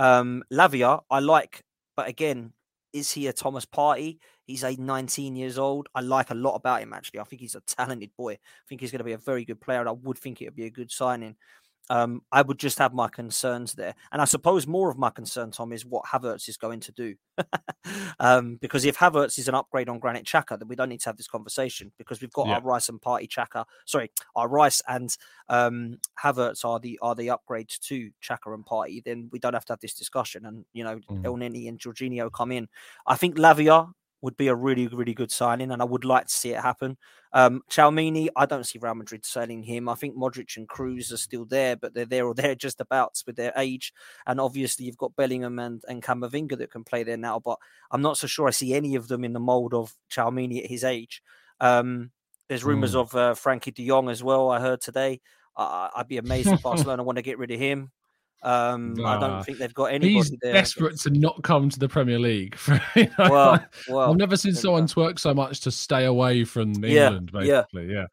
Um, Lavia, I like, but again, is he a Thomas Partey? He's a 19 years old. I like a lot about him actually. I think he's a talented boy. I think he's going to be a very good player, and I would think it would be a good signing. Um, I would just have my concerns there, and I suppose more of my concern, Tom, is what Havertz is going to do. um, because if Havertz is an upgrade on Granit Xhaka, then we don't need to have this conversation because we've got Yeah. our Rice and Partey Xhaka. Sorry, our Rice and um, Havertz are the are the upgrades to Xhaka and Partey. Then we don't have to have this discussion, and you know Mm. Elneny and Jorginho come in. I think Lavia would be a really, really good signing, and I would like to see it happen. Um, Tchouameni, I don't see Real Madrid selling him. I think Modric and Kroos are still there, but they're there or they're just about with their age. And obviously, you've got Bellingham and, and Camavinga that can play there now, but I'm not so sure I see any of them in the mold of Tchouameni at his age. Um, there's rumours Mm. of uh, Frenkie de Jong as well, I heard today. I'd be amazed if Barcelona want to get rid of him. Um, I don't think they've got anybody He's there. desperate to not come to the Premier League. you know, Well, well, I've never seen someone twerk so much to stay away from England, yeah. basically. Yeah.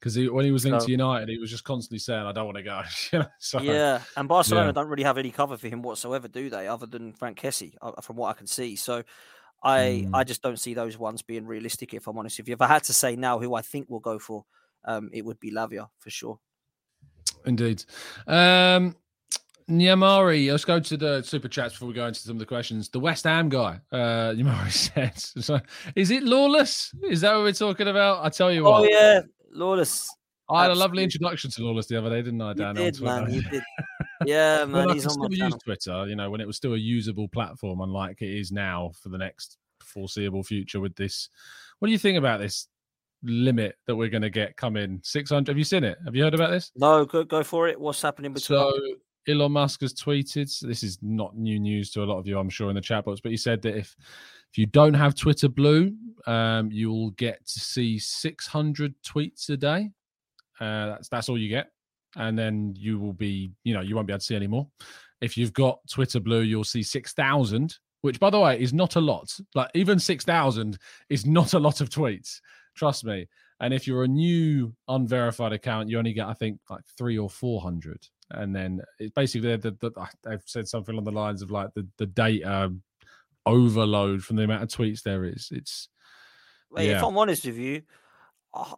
Because when he was linked So- to United, he was just constantly saying, I don't want to go. you know, so, Yeah, and Barcelona yeah. don't really have any cover for him whatsoever, do they? Other than Franck Kessie, uh, from what I can see. So, I Mm. I just don't see those ones being realistic. If I'm honest with you, if I had to say now who I think will go for, um, it would be Lavia for sure. Indeed. Um, Nyamari, let's go to the super chats before we go into some of the questions. The West Ham guy, uh, Nyamari says, so, is it lawless? Is that what we're talking about? I tell you Oh what, Oh yeah, Lawless. I had a lovely introduction to lawless the other day, didn't I, Dan? on did, man. You did. Yeah, when man. I He's could on my still use. Twitter, you know, when it was still a usable platform, unlike it is now for the next foreseeable future with this. What do you think about this limit that we're going to get coming? 600. Have you seen it? Have you heard about this? No, go go for it. What's happening between? So Elon Musk has tweeted. so This is not new news to a lot of you, I'm sure, in the chat box. But he said that if if you don't have Twitter Blue, um, you'll get to see 600 tweets a day. Uh, that's that's all you get, and then you will be, you know, you won't be able to see any more. If you've got Twitter Blue, you'll see 6,000, which, by the way, is not a lot. Like even 6,000 is not a lot of tweets. Trust me. And if you're a new unverified account, you only get, I think, like three or 400 and then it's basically the, the, the, they've said something along the lines of like the, the data overload from the amount of tweets there is. It's Wait, if. I'm honest with you,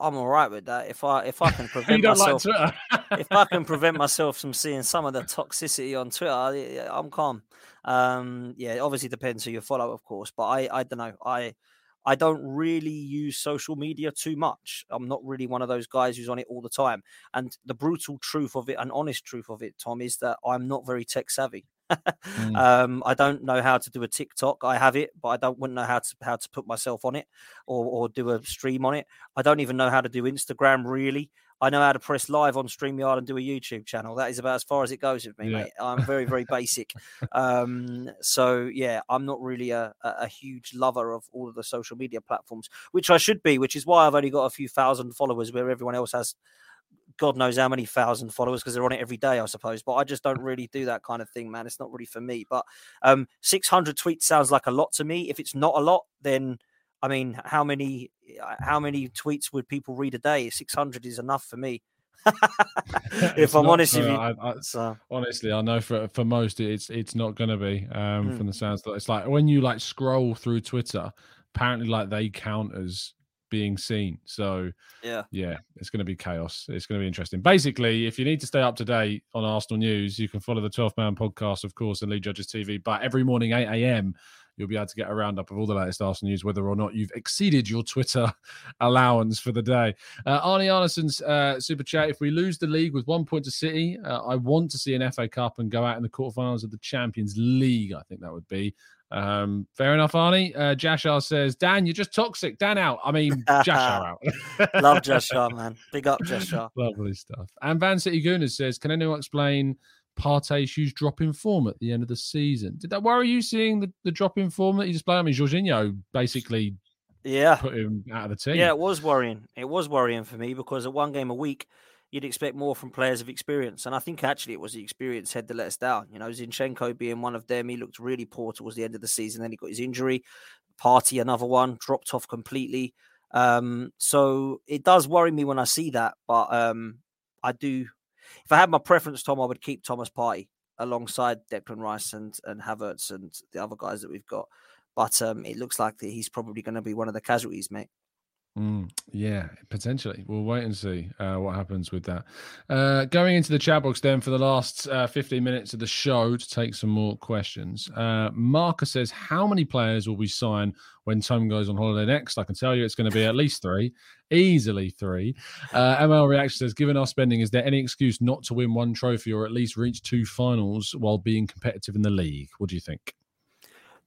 I'm all right with that. If I if I can prevent myself, like if I can prevent myself from seeing some of the toxicity on Twitter, yeah, I'm calm. Um, yeah, it obviously depends who you follow, of course, but I I don't know. I I don't really use social media too much. I'm not really one of those guys who's on it all the time. And the brutal truth of it, and honest truth of it, Tom, is that I'm not very tech savvy. Mm. um, I don't know how to do a TikTok. I have it, but I don't wouldn't know how to how to put myself on it or or do a stream on it. I don't even know how to do Instagram really. I know how to press live on StreamYard and do a YouTube channel. That is about as far as it goes with me, Yeah. mate. I'm very, very basic. Um, so yeah, I'm not really a, a a huge lover of all of the social media platforms, which I should be, which is why I've only got a few thousand followers where everyone else has God knows how many thousand followers because they're on it every day, I suppose. But I just don't really do that kind of thing, man. It's not really for me. But um, 600 tweets sounds like a lot to me. If it's not a lot, then I mean, how many uh, how many tweets would people read a day? 600 is enough for me. If I'm honest with you. I, I, So honestly, I know for for most it's it's not going to be. Um, Mm. from the sounds that it's like when you like scroll through Twitter, apparently like they count as being seen. So yeah, yeah, it's going to be chaos. It's going to be interesting. Basically, if you need to stay up to date on Arsenal news, you can follow the 12 Man podcast, of course, and Lead Judges TV. But every morning, 8 a.m., you'll be able to get a roundup of all the latest Arsenal news, whether or not you've exceeded your Twitter allowance for the day. Uh, Arnie Arneson's uh, super chat. If we lose the league with one point to City, uh, I want to see an FA Cup and go out in the quarterfinals of the Champions League. I think that would be. Um, fair enough, Arnie. Uh, Jashar says, Dan, you're just toxic. Dan out. I mean, Jashar out. Love Jashar, man. Big up Jashar. Lovely stuff. And Van City Gooners says, Can anyone explain Partey's huge drop in form at the end of the season? Did that worry you seeing the, the drop in form that he displayed? I mean, Jorginho basically Yeah. put him out of the team. Yeah, it was worrying. It was worrying for me because at one game a week, you'd expect more from players of experience. And I think actually it was the experience head that let us down. You know, Zinchenko being one of them, he looked really poor towards the end of the season. Then he got his injury. Partey, another one, dropped off completely. Um, so it does worry me when I see that. But um, I do, if I had my preference, Tom, I would keep Thomas Partey alongside Declan Rice and, and Havertz and the other guys that we've got. But um, it looks like that he's probably going to be one of the casualties, mate. Mm, yeah, potentially. We'll wait and see uh, what happens with that. Uh, going into the chat box then for the last uh, 15 minutes of the show to take some more questions. Uh, Marcus says, How many players will we sign when Tom goes on holiday next? I can tell you it's going to be at least three, easily three. Uh, ML Reaction says, Given our spending, is there any excuse not to win one trophy or at least reach two finals while being competitive in the league? What do you think?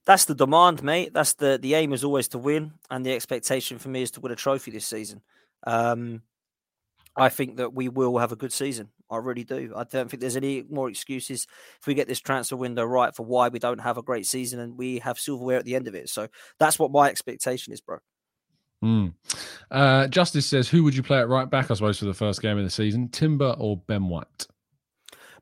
That's the demand, mate. That's the the aim is always to win, and the expectation for me is to win a trophy this season. Um, I think that we will have a good season. I really do. I don't think there's any more excuses if we get this transfer window right for why we don't have a great season and we have silverware at the end of it. So that's what my expectation is, bro. Mm. Uh, Justice says, Who would you play at right back, I suppose, for the first game of the season? Timber or Ben White?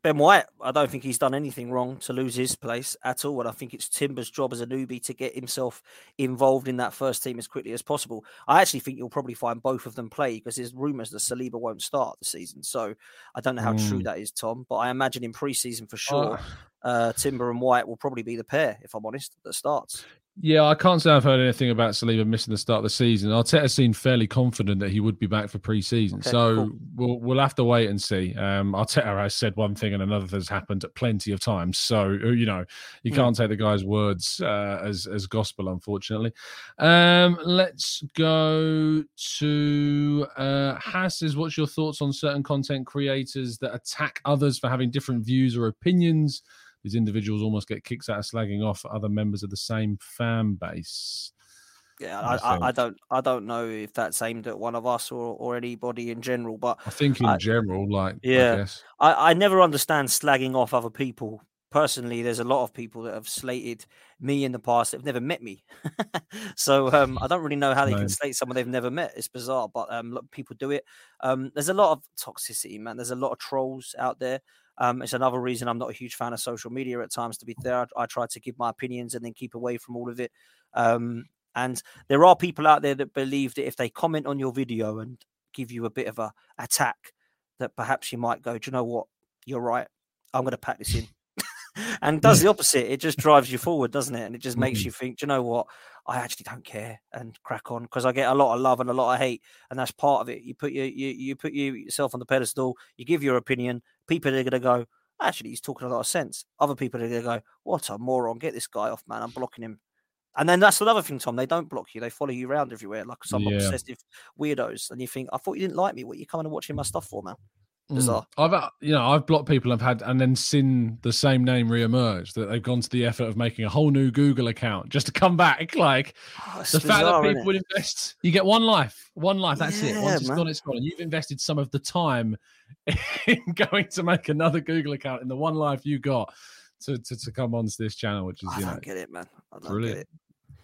Ben White, I don't think he's done anything wrong to lose his place at all. And I think it's Timber's job as a newbie to get himself involved in that first team as quickly as possible. I actually think you'll probably find both of them play because there's rumours that Saliba won't start the season. So I don't know how true Mm. that is, Tom, but I imagine in pre-season for sure, Uh, uh, Timber and White will probably be the pair, if I'm honest, that starts. Yeah, I can't say I've heard anything about Saliba missing the start of the season. Arteta seemed fairly confident that he would be back for pre-season, Okay, so cool. we'll we'll have to wait and see. Um, Arteta has said one thing and another has happened plenty of times, so uh, you know you Mm. can't take the guy's words uh, as as gospel, unfortunately. Um, let's go to uh, Has. Says, what's your thoughts on certain content creators that attack others for having different views or opinions? These individuals almost get kicks out of slagging off other members of the same fan base. Yeah, I I, I, don't, I don't know if that's aimed at one of us or, or anybody in general, but I think in I- general, like, Yeah. I guess. I, I never understand slagging off other people. Personally, there's a lot of people that have slated me in the past that have never met me. so um, I don't really know how they No. can slate someone they've never met. It's bizarre, but um, look, people do it. Um, there's a lot of toxicity, man. There's a lot of trolls out there. Um, it's another reason I'm not a huge fan of social media at times. To be fair, I, I try to give my opinions and then keep away from all of it. Um, and there are people out there that believe that if they comment on your video and give you a bit of a attack, that perhaps you might go, do you know what? You're right. I'm going to pack this in. and does the opposite. It just drives you forward, doesn't it? And it just makes Mhm. you think, do you know what? I actually don't care and crack on because I get a lot of love and a lot of hate, and that's part of it. You put your you, you put you, yourself on the pedestal. You give your opinion. People are going to go. Actually, he's talking a lot of sense. Other people are going to go, "What a moron! Get this guy off, man! I'm blocking him." And then that's another thing, Tom. They don't block you; they follow you around everywhere like some Yeah. obsessive weirdos. And you think, "I thought you didn't like me. What you coming and watching my stuff for, man?" Mm. I've uh, you know I've blocked people I've had and then seen the same name reemerge that they've gone to the effort of making a whole new Google account just to come back. Like Oh, the fact that people would invest, you get one life, one life. That's it. Once it's man. gone, it's gone. And you've invested some of the time in going to make another Google account in the one life you got to to, to come onto this channel, which is I you don't know get it, man. I don't brilliant.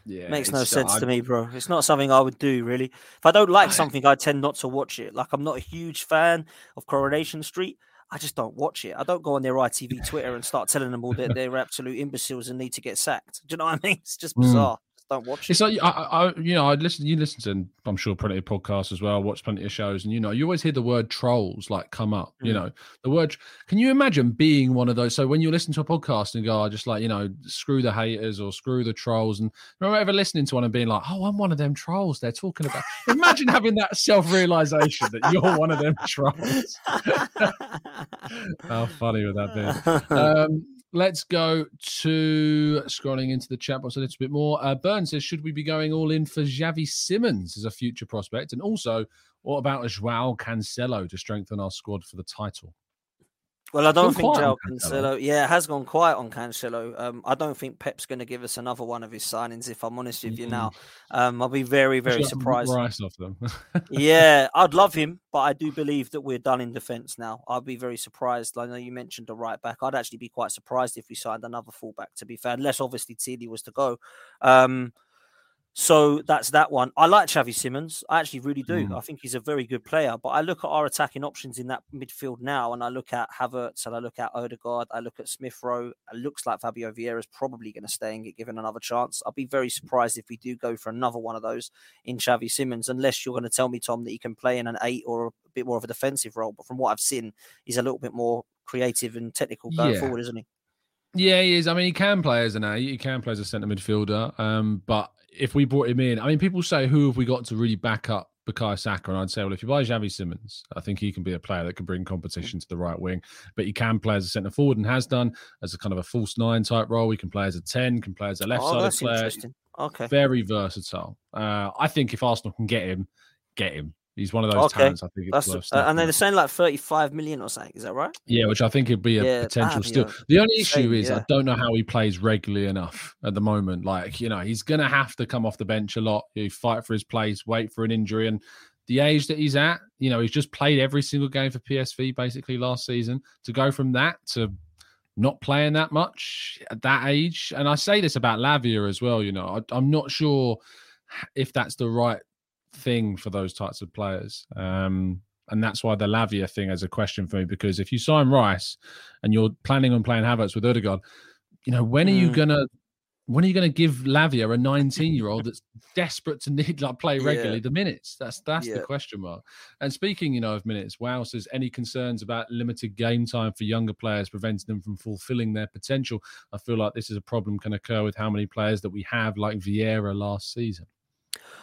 Yeah, Makes no sense I- to me, bro. It's not something I would do, really. If I don't like something, I tend not to watch it. Like I'm not a huge fan of Coronation Street. I just don't watch it. I don't go on their ITV Twitter and start telling them all that they're absolute imbeciles and need to get sacked. Do you know what I mean? It's just Mm. bizarre. Don't watch it. It's like I, I, you know, I listen. You listen to, I'm sure, plenty of podcasts as well. Watch plenty of shows, and you know, you always hear the word trolls like come up. You Mm. know, the word. Can you imagine being one of those? So when you listen to a podcast and go, oh, just like you know, screw the haters or screw the trolls, and remember ever listening to one and being like, oh, I'm one of them trolls they're talking about. imagine having that self realization that you're one of them trolls. How funny would that be? Um, let's go to scrolling into the chat box a little bit more. Uh, Burn says, should we be going all in for Xavi Simons as a future prospect? And also, what about Joao Cancelo to strengthen our squad for the title? Well, I don't think Cancelo. Yeah, it has gone quiet on Cancelo. Um, I don't think Pep's going to give us another one of his signings. If I'm honest with you now, um, I'll be very, very surprised. Rice off them. yeah, I'd love him, but I do believe that we're done in defence now. I'd be very surprised. I know you mentioned a right back. I'd actually be quite surprised if we signed another fullback. To be fair, unless obviously Tilly was to go. Um, so that's that one. I like Xavi Simons. I actually really do. Mm. I think he's a very good player. But I look at our attacking options in that midfield now, and I look at Havertz, and I look at Odegaard, I look at Smith Rowe. It looks like Fabio Vieira is probably going to stay and get given another chance. I'll be very surprised if we do go for another one of those in Xavi Simons, unless you're going to tell me, Tom, that he can play in an eight or a bit more of a defensive role. But from what I've seen, he's a little bit more creative and technical going Yeah. forward, isn't he? Yeah, he is. I mean, he can play as an eight. He can play as a centre midfielder. Um, but if we brought him in, I mean, people say who have we got to really back up Bukayo Saka? And I'd say, well, if you buy Xavi Simons, I think he can be a player that can bring competition to the right wing. But he can play as a centre forward and has done as a kind of a false nine type role. He can play as a ten, can play as a left oh, sided player. Okay. Very versatile. Uh, I think if Arsenal can get him, get him. He's one of those Okay. talents. I think it's That's uh, and they're saying like 35 million or something. Is that right? Yeah, which I think it'd be a Yeah, potential that'd be steal. a The only issue is I don't know how he plays regularly enough at the moment. Like, you know, he's going to have to come off the bench a lot. You fight for his place, wait for an injury. And the age that he's at, you know, he's just played every single game for PSV basically last season. To go from that to not playing that much at that age. And I say this about Lavia as well, you know, I, I'm not sure if that's the right thing for those types of players. Um, and that's why the Lavia thing is a question for me because if you sign Rice and you're planning on playing Havertz with Odegaard, you know, when are you Mm. gonna when are you gonna give Lavia a 19 year old that's desperate to need like play Yeah. regularly the minutes? That's that's the question mark. And speaking, you know, of minutes, wow says any concerns about limited game time for younger players preventing them from fulfilling their potential. I feel like this is a problem can occur with how many players that we have, like Vieira last season.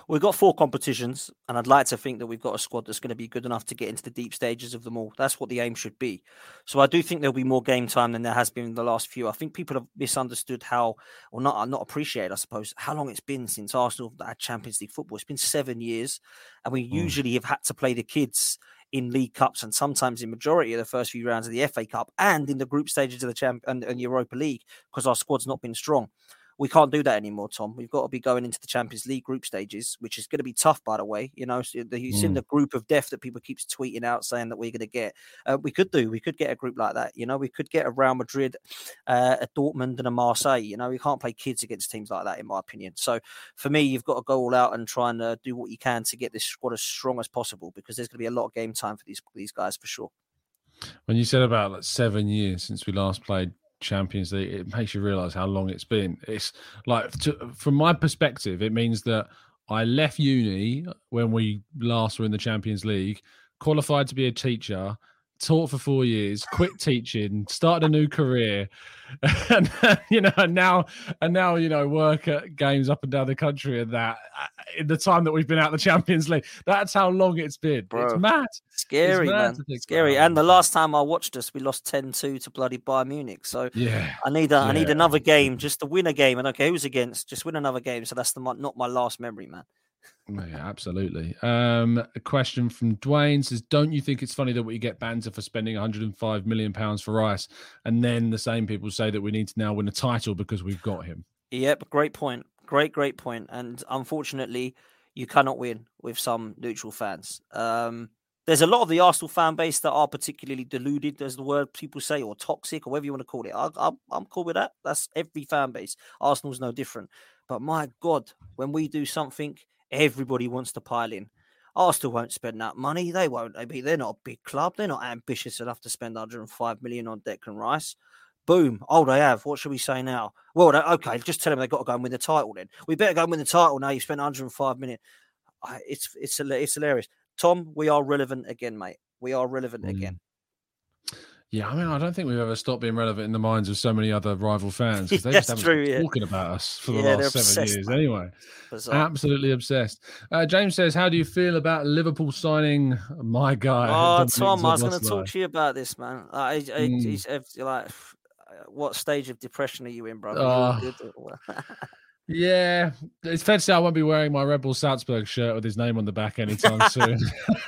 We've got four competitions, and I'd like to think that we've got a squad that's going to be good enough to get into the deep stages of them all. That's what the aim should be. So I do think there'll be more game time than there has been in the last few. I think people have misunderstood how, or not, not appreciated, I suppose, how long it's been since Arsenal had Champions League football. It's been seven years, and we hmm. usually have had to play the kids in League Cups and sometimes in majority of the first few rounds of the FA Cup and in the group stages of the Champ and, and Europa League because our squad's not been strong. We can't do that anymore, Tom. We've got to be going into the Champions League group stages, which is going to be tough, by the way. You know, so the- you've seen Mm. the group of death that people keeps tweeting out saying that we're going to get. Uh, we could do. We could get a group like that. You know, we could get a Real Madrid, uh, a Dortmund, and a Marseille. You know, we can't play kids against teams like that, in my opinion. So for me, you've got to go all out and try and uh, do what you can to get this squad as strong as possible because there's going to be a lot of game time for these these guys for sure. When you said about like seven years since we last played Champions League, it makes you realize how long it's been. It's like, to, from my perspective, it means that I left uni when we last were in the Champions League, qualified to be a teacher, taught for four years, quit teaching, started a new career, and you know, and now and now you know, work at games up and down the country, and that uh, in the time that we've been out the Champions League, that's how long it's been. It's mad. Scary, mad man. Scary. about. And the last time I watched us, we lost 10-2 to bloody Bayern Munich. So Yeah. I need a, I need another game just to win a game. And okay, who's against? Just win another game. So that's the not my last memory, man. Yeah, absolutely. Um, a question from Dwayne says, "Don't you think it's funny that we get banter for spending 105 million pounds for Rice, and then the same people say that we need to now win a title because we've got him?" Yep, great point. Great, great point. And unfortunately, you cannot win with some neutral fans. Um, there's a lot of the Arsenal fan base that are particularly deluded, as the word people say, or toxic, or whatever you want to call it. I, I'm cool with that. That's every fan base. Arsenal's no different. But my God, when we do something, everybody wants to pile in. Arsenal won't spend that money. They won't. They be. They're not a big club. They're not ambitious enough to spend 105 million on Declan Rice. Boom. Oh, they have. What should we say now? Well, they, okay, just tell them they've got to go and win the title then. We better go and win the title now. You spent 105 million. It's it's it's hilarious. Tom, we are relevant again, mate. We are relevant Mm. again. Yeah, I mean, I don't think we've ever stopped being relevant in the minds of so many other rival fans because they just haven't true, yeah. talking about us for the Yeah, last seven obsessed, years. Anyway, Bizarre. absolutely obsessed. Uh, James says, "How do you feel about Liverpool signing my guy?" Oh, Tom, I was going to talk to you about this, man. I, I, Mm. like, what stage of depression are you in, brother? You Ah. all good or- Yeah, it's fair to say I won't be wearing my Red Bull Salzburg shirt with his name on the back anytime soon.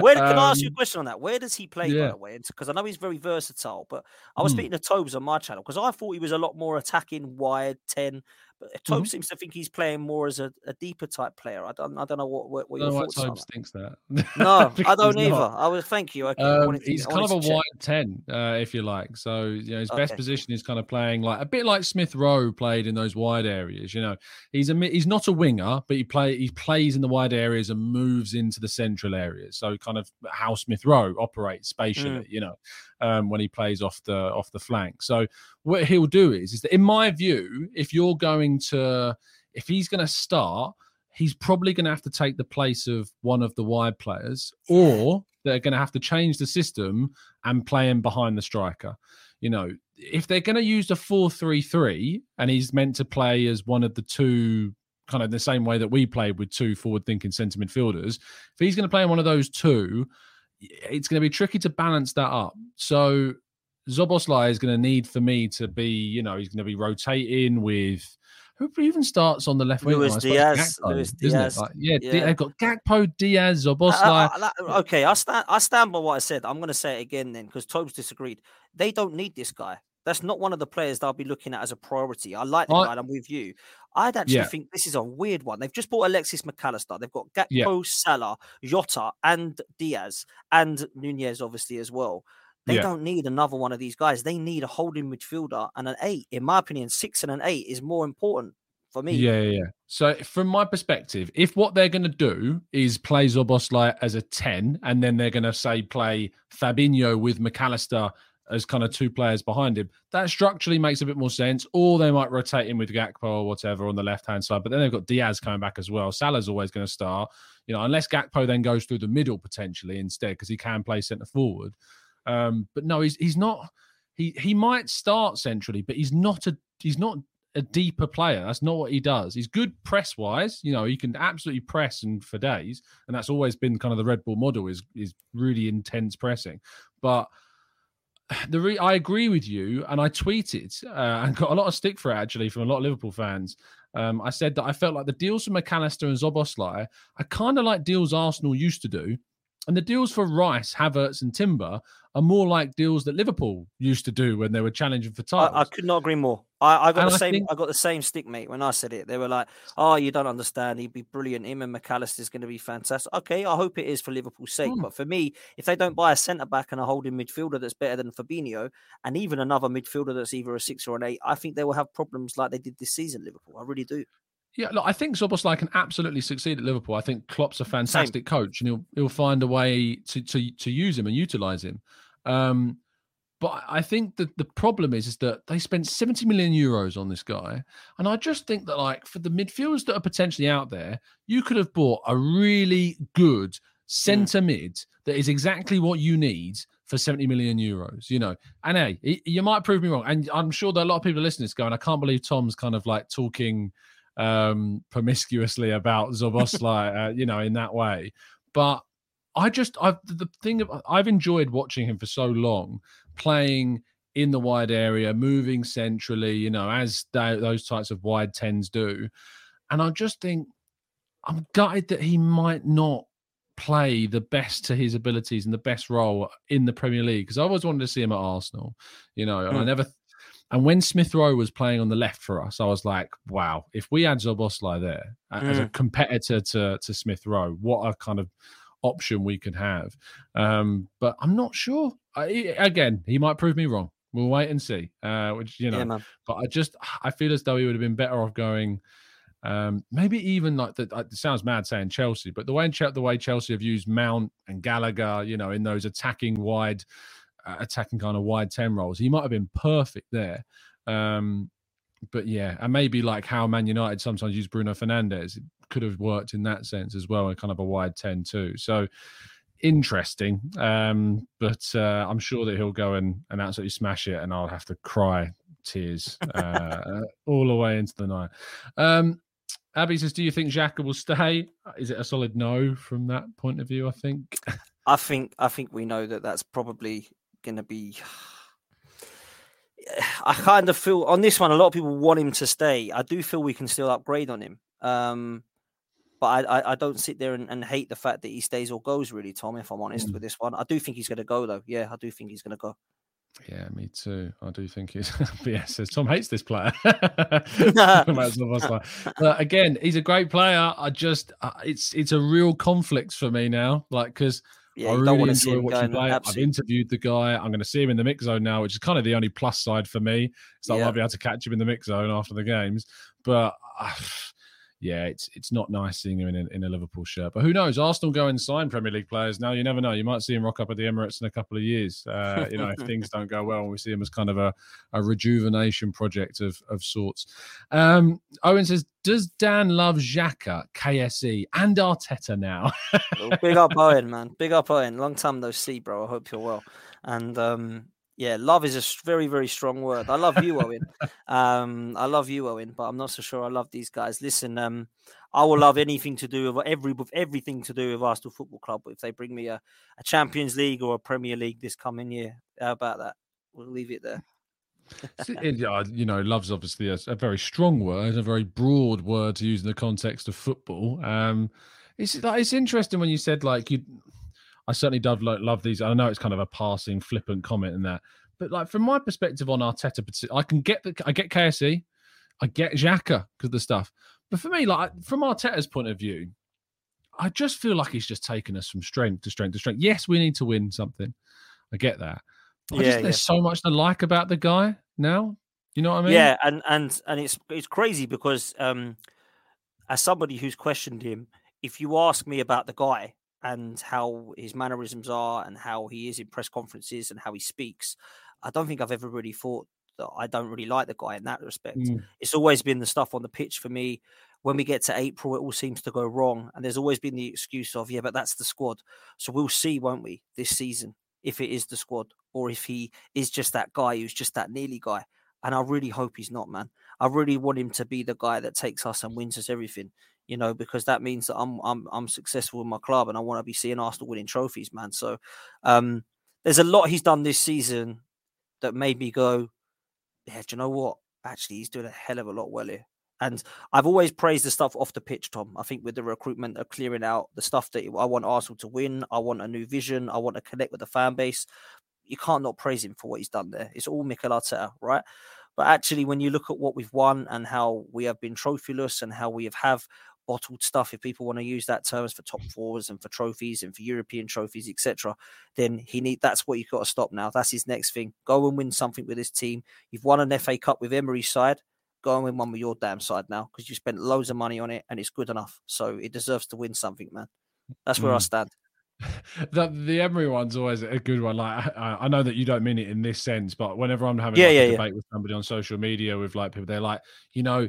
Where can I ask you a Um, question on that? Where does he play, by the way? Because I know he's very versatile, but I was Hmm. speaking to Tobes on my channel because I thought he was a lot more attacking, wide, ten. But Tobes Mm-hmm. seems to think he's playing more as a, a deeper type player. I don't, I don't know what, what, your know thoughts are. Tobes that. thinks that. No, I don't either. not. I was thank you. Okay, Um, to, he's kind of a check. wide ten, uh, if you like. So you know his best position is kind of playing like a bit like Smith Rowe played in those wide areas. You know, he's a he's not a winger, but he play he plays in the wide areas and moves into the central areas. So kind of how Smith Rowe operates spatially. Mm. You know, um, when he plays off the off the flank. So what he'll do is is that in my view, if you're going to if he's going to start, he's probably going to have to take the place of one of the wide players, or they're going to have to change the system and play him behind the striker. You know, if they're going to use the 4 3 3 and he's meant to play as one of the two, kind of the same way that we played with two forward thinking centre midfielders, if he's going to play in one of those two, it's going to be tricky to balance that up. So Szoboszlai is going to need for me to be, you know, he's going to be rotating with who even starts on the left wing. Luis Diaz, Gakpo, Luis? Diaz, Like, yeah, yeah. they've got Gakpo, Diaz, I- Szoboszlai. I- I- okay, I stand. I stand by what I said. I'm going to say it again then, because Tobes disagreed. They don't need this guy. That's not one of the players that I'll be looking at as a priority. I like the I- guy. and I'm with you. I'd actually Yeah. think this is a weird one. They've just bought Alexis Mac Allister. They've got Gakpo, Yeah. Salah, Jota, and Diaz, and Nunez obviously as well. They Yeah. don't need another one of these guys. They need a holding midfielder and an eight. In my opinion, six and an eight is more important for me. Yeah, yeah, yeah. So from my perspective, if what they're going to do is play Szoboszlai as a 10 and then they're going to say play Fabinho with Mac Allister as kind of two players behind him, that structurally makes a bit more sense. Or they might rotate him with Gakpo or whatever on the left hand side. But then they've got Diaz coming back as well. Salah's always going to start, you know, unless Gakpo then goes through the middle potentially instead because he can play centre forward. Um, but no, he's he's not. He he might start centrally, but he's not a he's not a deeper player. That's not what he does. He's good press wise. You know, he can absolutely press and for days, and that's always been kind of the Red Bull model is is really intense pressing. But the re- I agree with you, and I tweeted uh, and got a lot of stick for it actually from a lot of Liverpool fans. Um, I said that I felt like the deals for Mac Allister and Szoboszlai are kind of like deals Arsenal used to do, and the deals for Rice, Havertz, and Timber are more like deals that Liverpool used to do when they were challenging for titles. I, I could not agree more. I, I got And the I same. think- I got the same stick, mate. When I said it, they were like, "Oh, you don't understand. He'd be brilliant. Him and Mac Allister is going to be fantastic." Okay, I hope it is for Liverpool's sake. Hmm. But for me, if they don't buy a centre back and a holding midfielder that's better than Fabinho, and even another midfielder that's either a six or an eight, I think they will have problems like they did this season. Liverpool, I really do. Yeah, look, I think Szoboszlai can absolutely succeed at Liverpool. I think Klopp's a fantastic coach, and he'll he'll find a way to to to use him and utilize him. Um, but I think that the problem is is that they spent 70 million euros on this guy, and I just think that like for the midfielders that are potentially out there, you could have bought a really good centre mid that is exactly what you need for 70 million euros, you know. And hey, you might prove me wrong. And I'm sure that a lot of people are listening to this going, I can't believe Tom's kind of like talking um promiscuously about Szoboszlai, uh, you know, in that way. But I just I've the thing of I've enjoyed watching him for so long, playing in the wide area, moving centrally, you know, as tho- those types of wide tens do. And I just think I'm gutted that he might not play the best to his abilities and the best role in the Premier League because I always wanted to see him at Arsenal, you know, and I Mm. never. And when Smith Rowe was playing on the left for us, I was like, wow, if we had Szoboszlai there a- as a competitor to, to Smith Rowe, what a kind of option we could have. Um, but I'm not sure. I, again, he might prove me wrong. We'll wait and see. Uh, which you know, yeah, but I just I feel as though he would have been better off going. Um, maybe even like that. It sounds mad saying Chelsea, but the way Chel- the way Chelsea have used Mount and Gallagher, you know, in those attacking wide, uh, attacking kind of wide ten roles, he might have been perfect there. Um, but yeah, and maybe like how Man United sometimes use Bruno Fernandes, could have worked in that sense as well, and kind of a wide ten too. So interesting. Um, but uh, I'm sure that he'll go and, and absolutely smash it, and I'll have to cry tears uh, all the way into the night. Um, Abby says, "Do you think Xhaka will stay? Is it a solid no from that point of view? I think. I think I think we know that that's probably going to be. I kind of feel on this one. A lot of people want him to stay. I do feel we can still upgrade on him. Um, But I, I, I don't sit there and, and, hate the fact that he stays or goes, really, Tom, if I'm honest mm. with this one. I do think he's going to go, though. Yeah, I do think he's going to go. Yeah, me too. I do think he's. yeah, says Tom hates this player. but again, he's a great player. I just, uh, it's it's a real conflict for me now. Like, because yeah, I really enjoy watching play. I've interviewed the guy. I'm going to see him in the mix zone now, which is kind of the only plus side for me. So yeah. I'll be able to catch him in the mix zone after the games. But uh, yeah, it's it's not nice seeing him in a, in a Liverpool shirt. But who knows? Arsenal go and sign Premier League players now. You never know. You might see him rock up at the Emirates in a couple of years. Uh, you know, if things don't go well, and we see him as kind of a, a rejuvenation project of of sorts. Um, Owen says, "Does Dan love Xhaka, KSE, and Arteta now?" big up Owen, man. Big up Owen. Long time no see, bro. I hope you're well. And um, yeah, love is a very, very strong word. I love you, Owen. Um, I love you, Owen, but I'm not so sure I love these guys. Listen, um, I will love anything to do with every with everything to do with Arsenal Football Club. If they bring me a, a Champions League or a Premier League this coming year, how about that? We'll leave it there. you know, love's obviously a, a, very strong word, a very broad word to use in the context of football. Um, it's like it's interesting when you said like you I certainly do love, love these. I know it's kind of a passing, flippant comment in that, but like from my perspective on Arteta, I can get the I get KSE, I get Xhaka because the stuff. But for me, like from Arteta's point of view, I just feel like he's just taken us from strength to strength to strength. Yes, we need to win something. I get that. But yeah, just, there's so much to like about the guy now. You know what I mean? Yeah, and and and it's it's crazy because um as somebody who's questioned him, if you ask me about the guy, and how his mannerisms are and how he is in press conferences and how he speaks. I don't think I've ever really thought that I don't really like the guy in that respect. Mm. It's always been the stuff on the pitch for me. When we get to April, it all seems to go wrong. And there's always been the excuse of, yeah, but that's the squad. So we'll see, won't we, this season, if it is the squad or if he is just that guy who's just that nearly guy. And I really hope he's not, man. I really want him to be the guy that takes us and wins us everything you know, because that means that I'm I'm I'm successful in my club and I want to be seeing Arsenal winning trophies, man. So um, there's a lot he's done this season that made me go, yeah, do you know what? Actually, he's doing a hell of a lot well here. And I've always praised the stuff off the pitch, Tom. I think with the recruitment of clearing out the stuff that I want Arsenal to win, I want a new vision, I want to connect with the fan base. You can't not praise him for what he's done there. It's all Mikel Arteta, right? But actually, when you look at what we've won and how we have been trophyless and how we have have bottled stuff, if people want to use that terms for top fours and for trophies and for European trophies, etc., then he need that's what you've got to stop now. That's his next thing. Go and win something with his team. You've won an FA Cup with Emery's side. Go and win one with your damn side now because you spent loads of money on it and it's good enough. So it deserves to win something, man. That's where mm. I stand. the the Emery one's always a good one. Like I, I, know that you don't mean it in this sense, but whenever I'm having yeah, like, yeah, a debate yeah. with somebody on social media with like people, they're like, you know,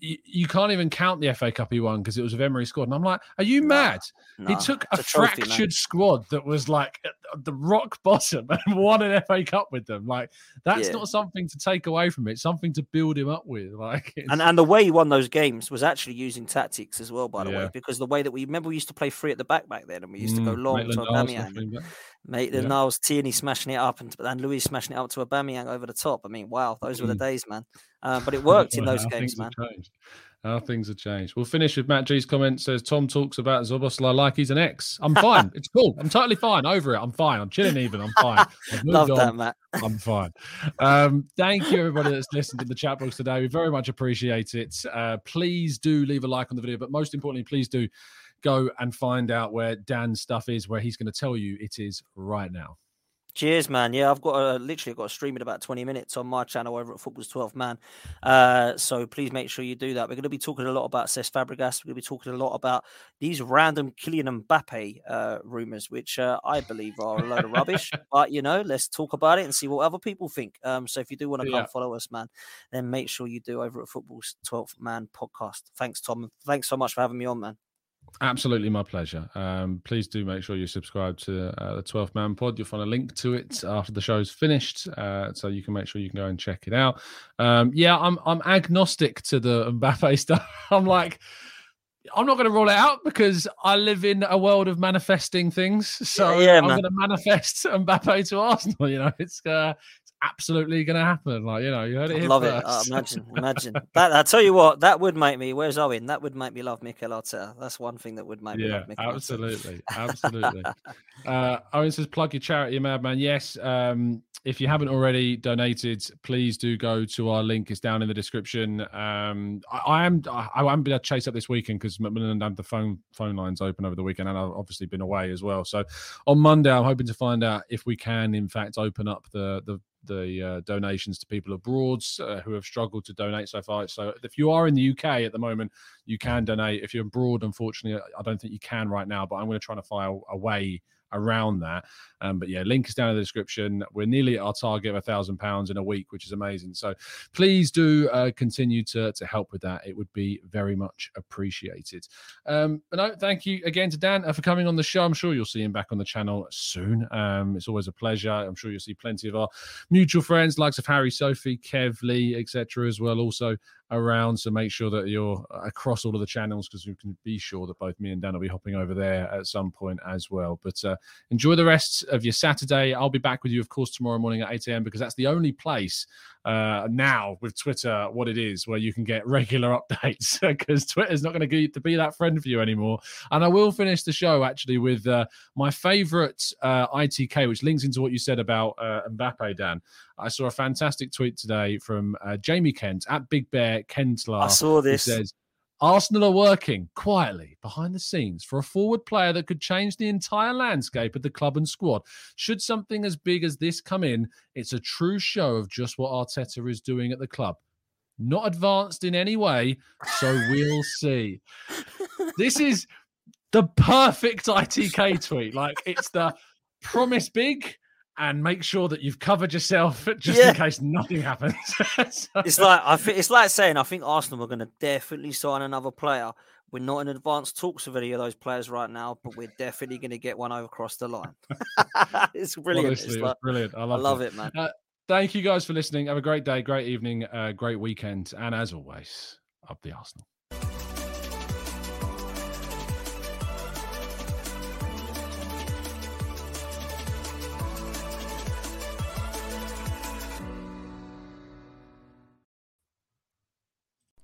you, you can't even count the FA Cup he won because it was a Emery squad. And I'm like, are you mad? he took a, a trophy, fractured man. squad that was like the rock bottom and won an FA Cup with them. Like that's yeah. not something to take away from it. Something to build him up with. Like and and the way he won those games was actually using tactics as well, by the yeah. way, because the way that we remember we used to play free at the back back then, and we used to go mm, long Maitland to Aubameyang. Mate, the yeah. Niles Tierney smashing it up and, and Luiz smashing it up to a Aubameyang over the top. I mean, wow, those were the mm. days, man. Uh, but it worked in those games, man. How things have changed. We'll finish with Matt G's comment. Says Tom talks about Szoboszlai like he's an ex. I'm fine. it's cool. I'm totally fine. Over it. I'm fine. I'm chilling even. I'm fine. Love on. that, Matt. I'm fine. Um, thank you, everybody that's listened to the chat box today. We very much appreciate it. Uh, please do leave a like on the video, but most importantly, please do go and find out where Dan's stuff is, where he's going to tell you it is right now. Cheers, man. Yeah, I've got a, literally got a stream in about 20 minutes on my channel over at Football's 12 Man. Uh, so please make sure you do that. We're going to be talking a lot about Cesc Fabregas. We're going to be talking a lot about these random Kylian Mbappe uh, rumors, which uh, I believe are a load of rubbish. But, you know, let's talk about it and see what other people think. Um, so if you do want to come follow us, man, then make sure you do over at Football's 12 Man podcast. Thanks, Tom. Thanks so much for having me on, man. Absolutely, my pleasure. Um, please do make sure you subscribe to uh, the 12th Man Pod. You'll find a link to it after the show's finished, uh, so you can make sure you can go and check it out. Um, yeah, I'm I'm agnostic to the Mbappe stuff. I'm like, I'm not going to rule it out because I live in a world of manifesting things. So yeah, yeah I'm going to manifest Mbappe to Arsenal. You know, it's uh, absolutely going to happen. Like you know, you heard it. Love first. it. Uh, imagine, imagine. that, I tell you what, that would make me. Where's Owen? That would make me love Mikel Arteta. That's one thing that would make me yeah, love Mikel absolutely, absolutely. uh, Owen says, "Plug your charity, madman." Yes, um, if you haven't already donated, please do go to our link. It's down in the description. Um, I, I am. I, I haven't been able to chase up this weekend because Macmillan had the phone phone lines open over the weekend, and I've obviously been away as well. So on Monday, I'm hoping to find out if we can, in fact, open up the the the uh, donations to people abroad uh, who have struggled to donate so far. So if you are in the UK at the moment, you can donate. If you're abroad, unfortunately, I don't think you can right now. But I'm going to try to find a way around that. Um, but yeah, link is down in the description. We're nearly at our target of a thousand pounds in a week, which is amazing. So please do uh, continue to to help with that. It would be very much appreciated. Um, but no, thank you again to Dan uh, for coming on the show. I'm sure you'll see him back on the channel soon. Um, it's always a pleasure. I'm sure you'll see plenty of our mutual friends, likes of Harry, Sophie, Kev, Lee, etc. as well. Also around. So make sure that you're across all of the channels because you can be sure that both me and Dan will be hopping over there at some point as well. But uh, enjoy the rest of your Saturday. I'll be back with you, of course, tomorrow morning at 8 a.m. because that's the only place uh, now with Twitter what it is where you can get regular updates because Twitter's not going to be that friend for you anymore. And I will finish the show actually with uh, my favorite uh, ITK, which links into what you said about uh, Mbappe, Dan. I saw a fantastic tweet today from uh, Jamie Kent at Big Bear Kentlar. I saw this. says, Arsenal are working quietly behind the scenes for a forward player that could change the entire landscape of the club and squad. Should something as big as this come in, it's a true show of just what Arteta is doing at the club. Not advanced in any way, so we'll see. This is the perfect ITK tweet. Like it's the promise big and make sure that you've covered yourself just Yeah. in case nothing happens. So- It's like I think it's like saying I think Arsenal are going to definitely sign another player. We're not in advanced talks with any of those players right now, but we're definitely going to get one over across the line. it's brilliant. Honestly, it's it was brilliant. I I love, love it. it, man. Uh, thank you guys for listening. Have a great day, great evening, uh, great weekend, and as always, up the Arsenal.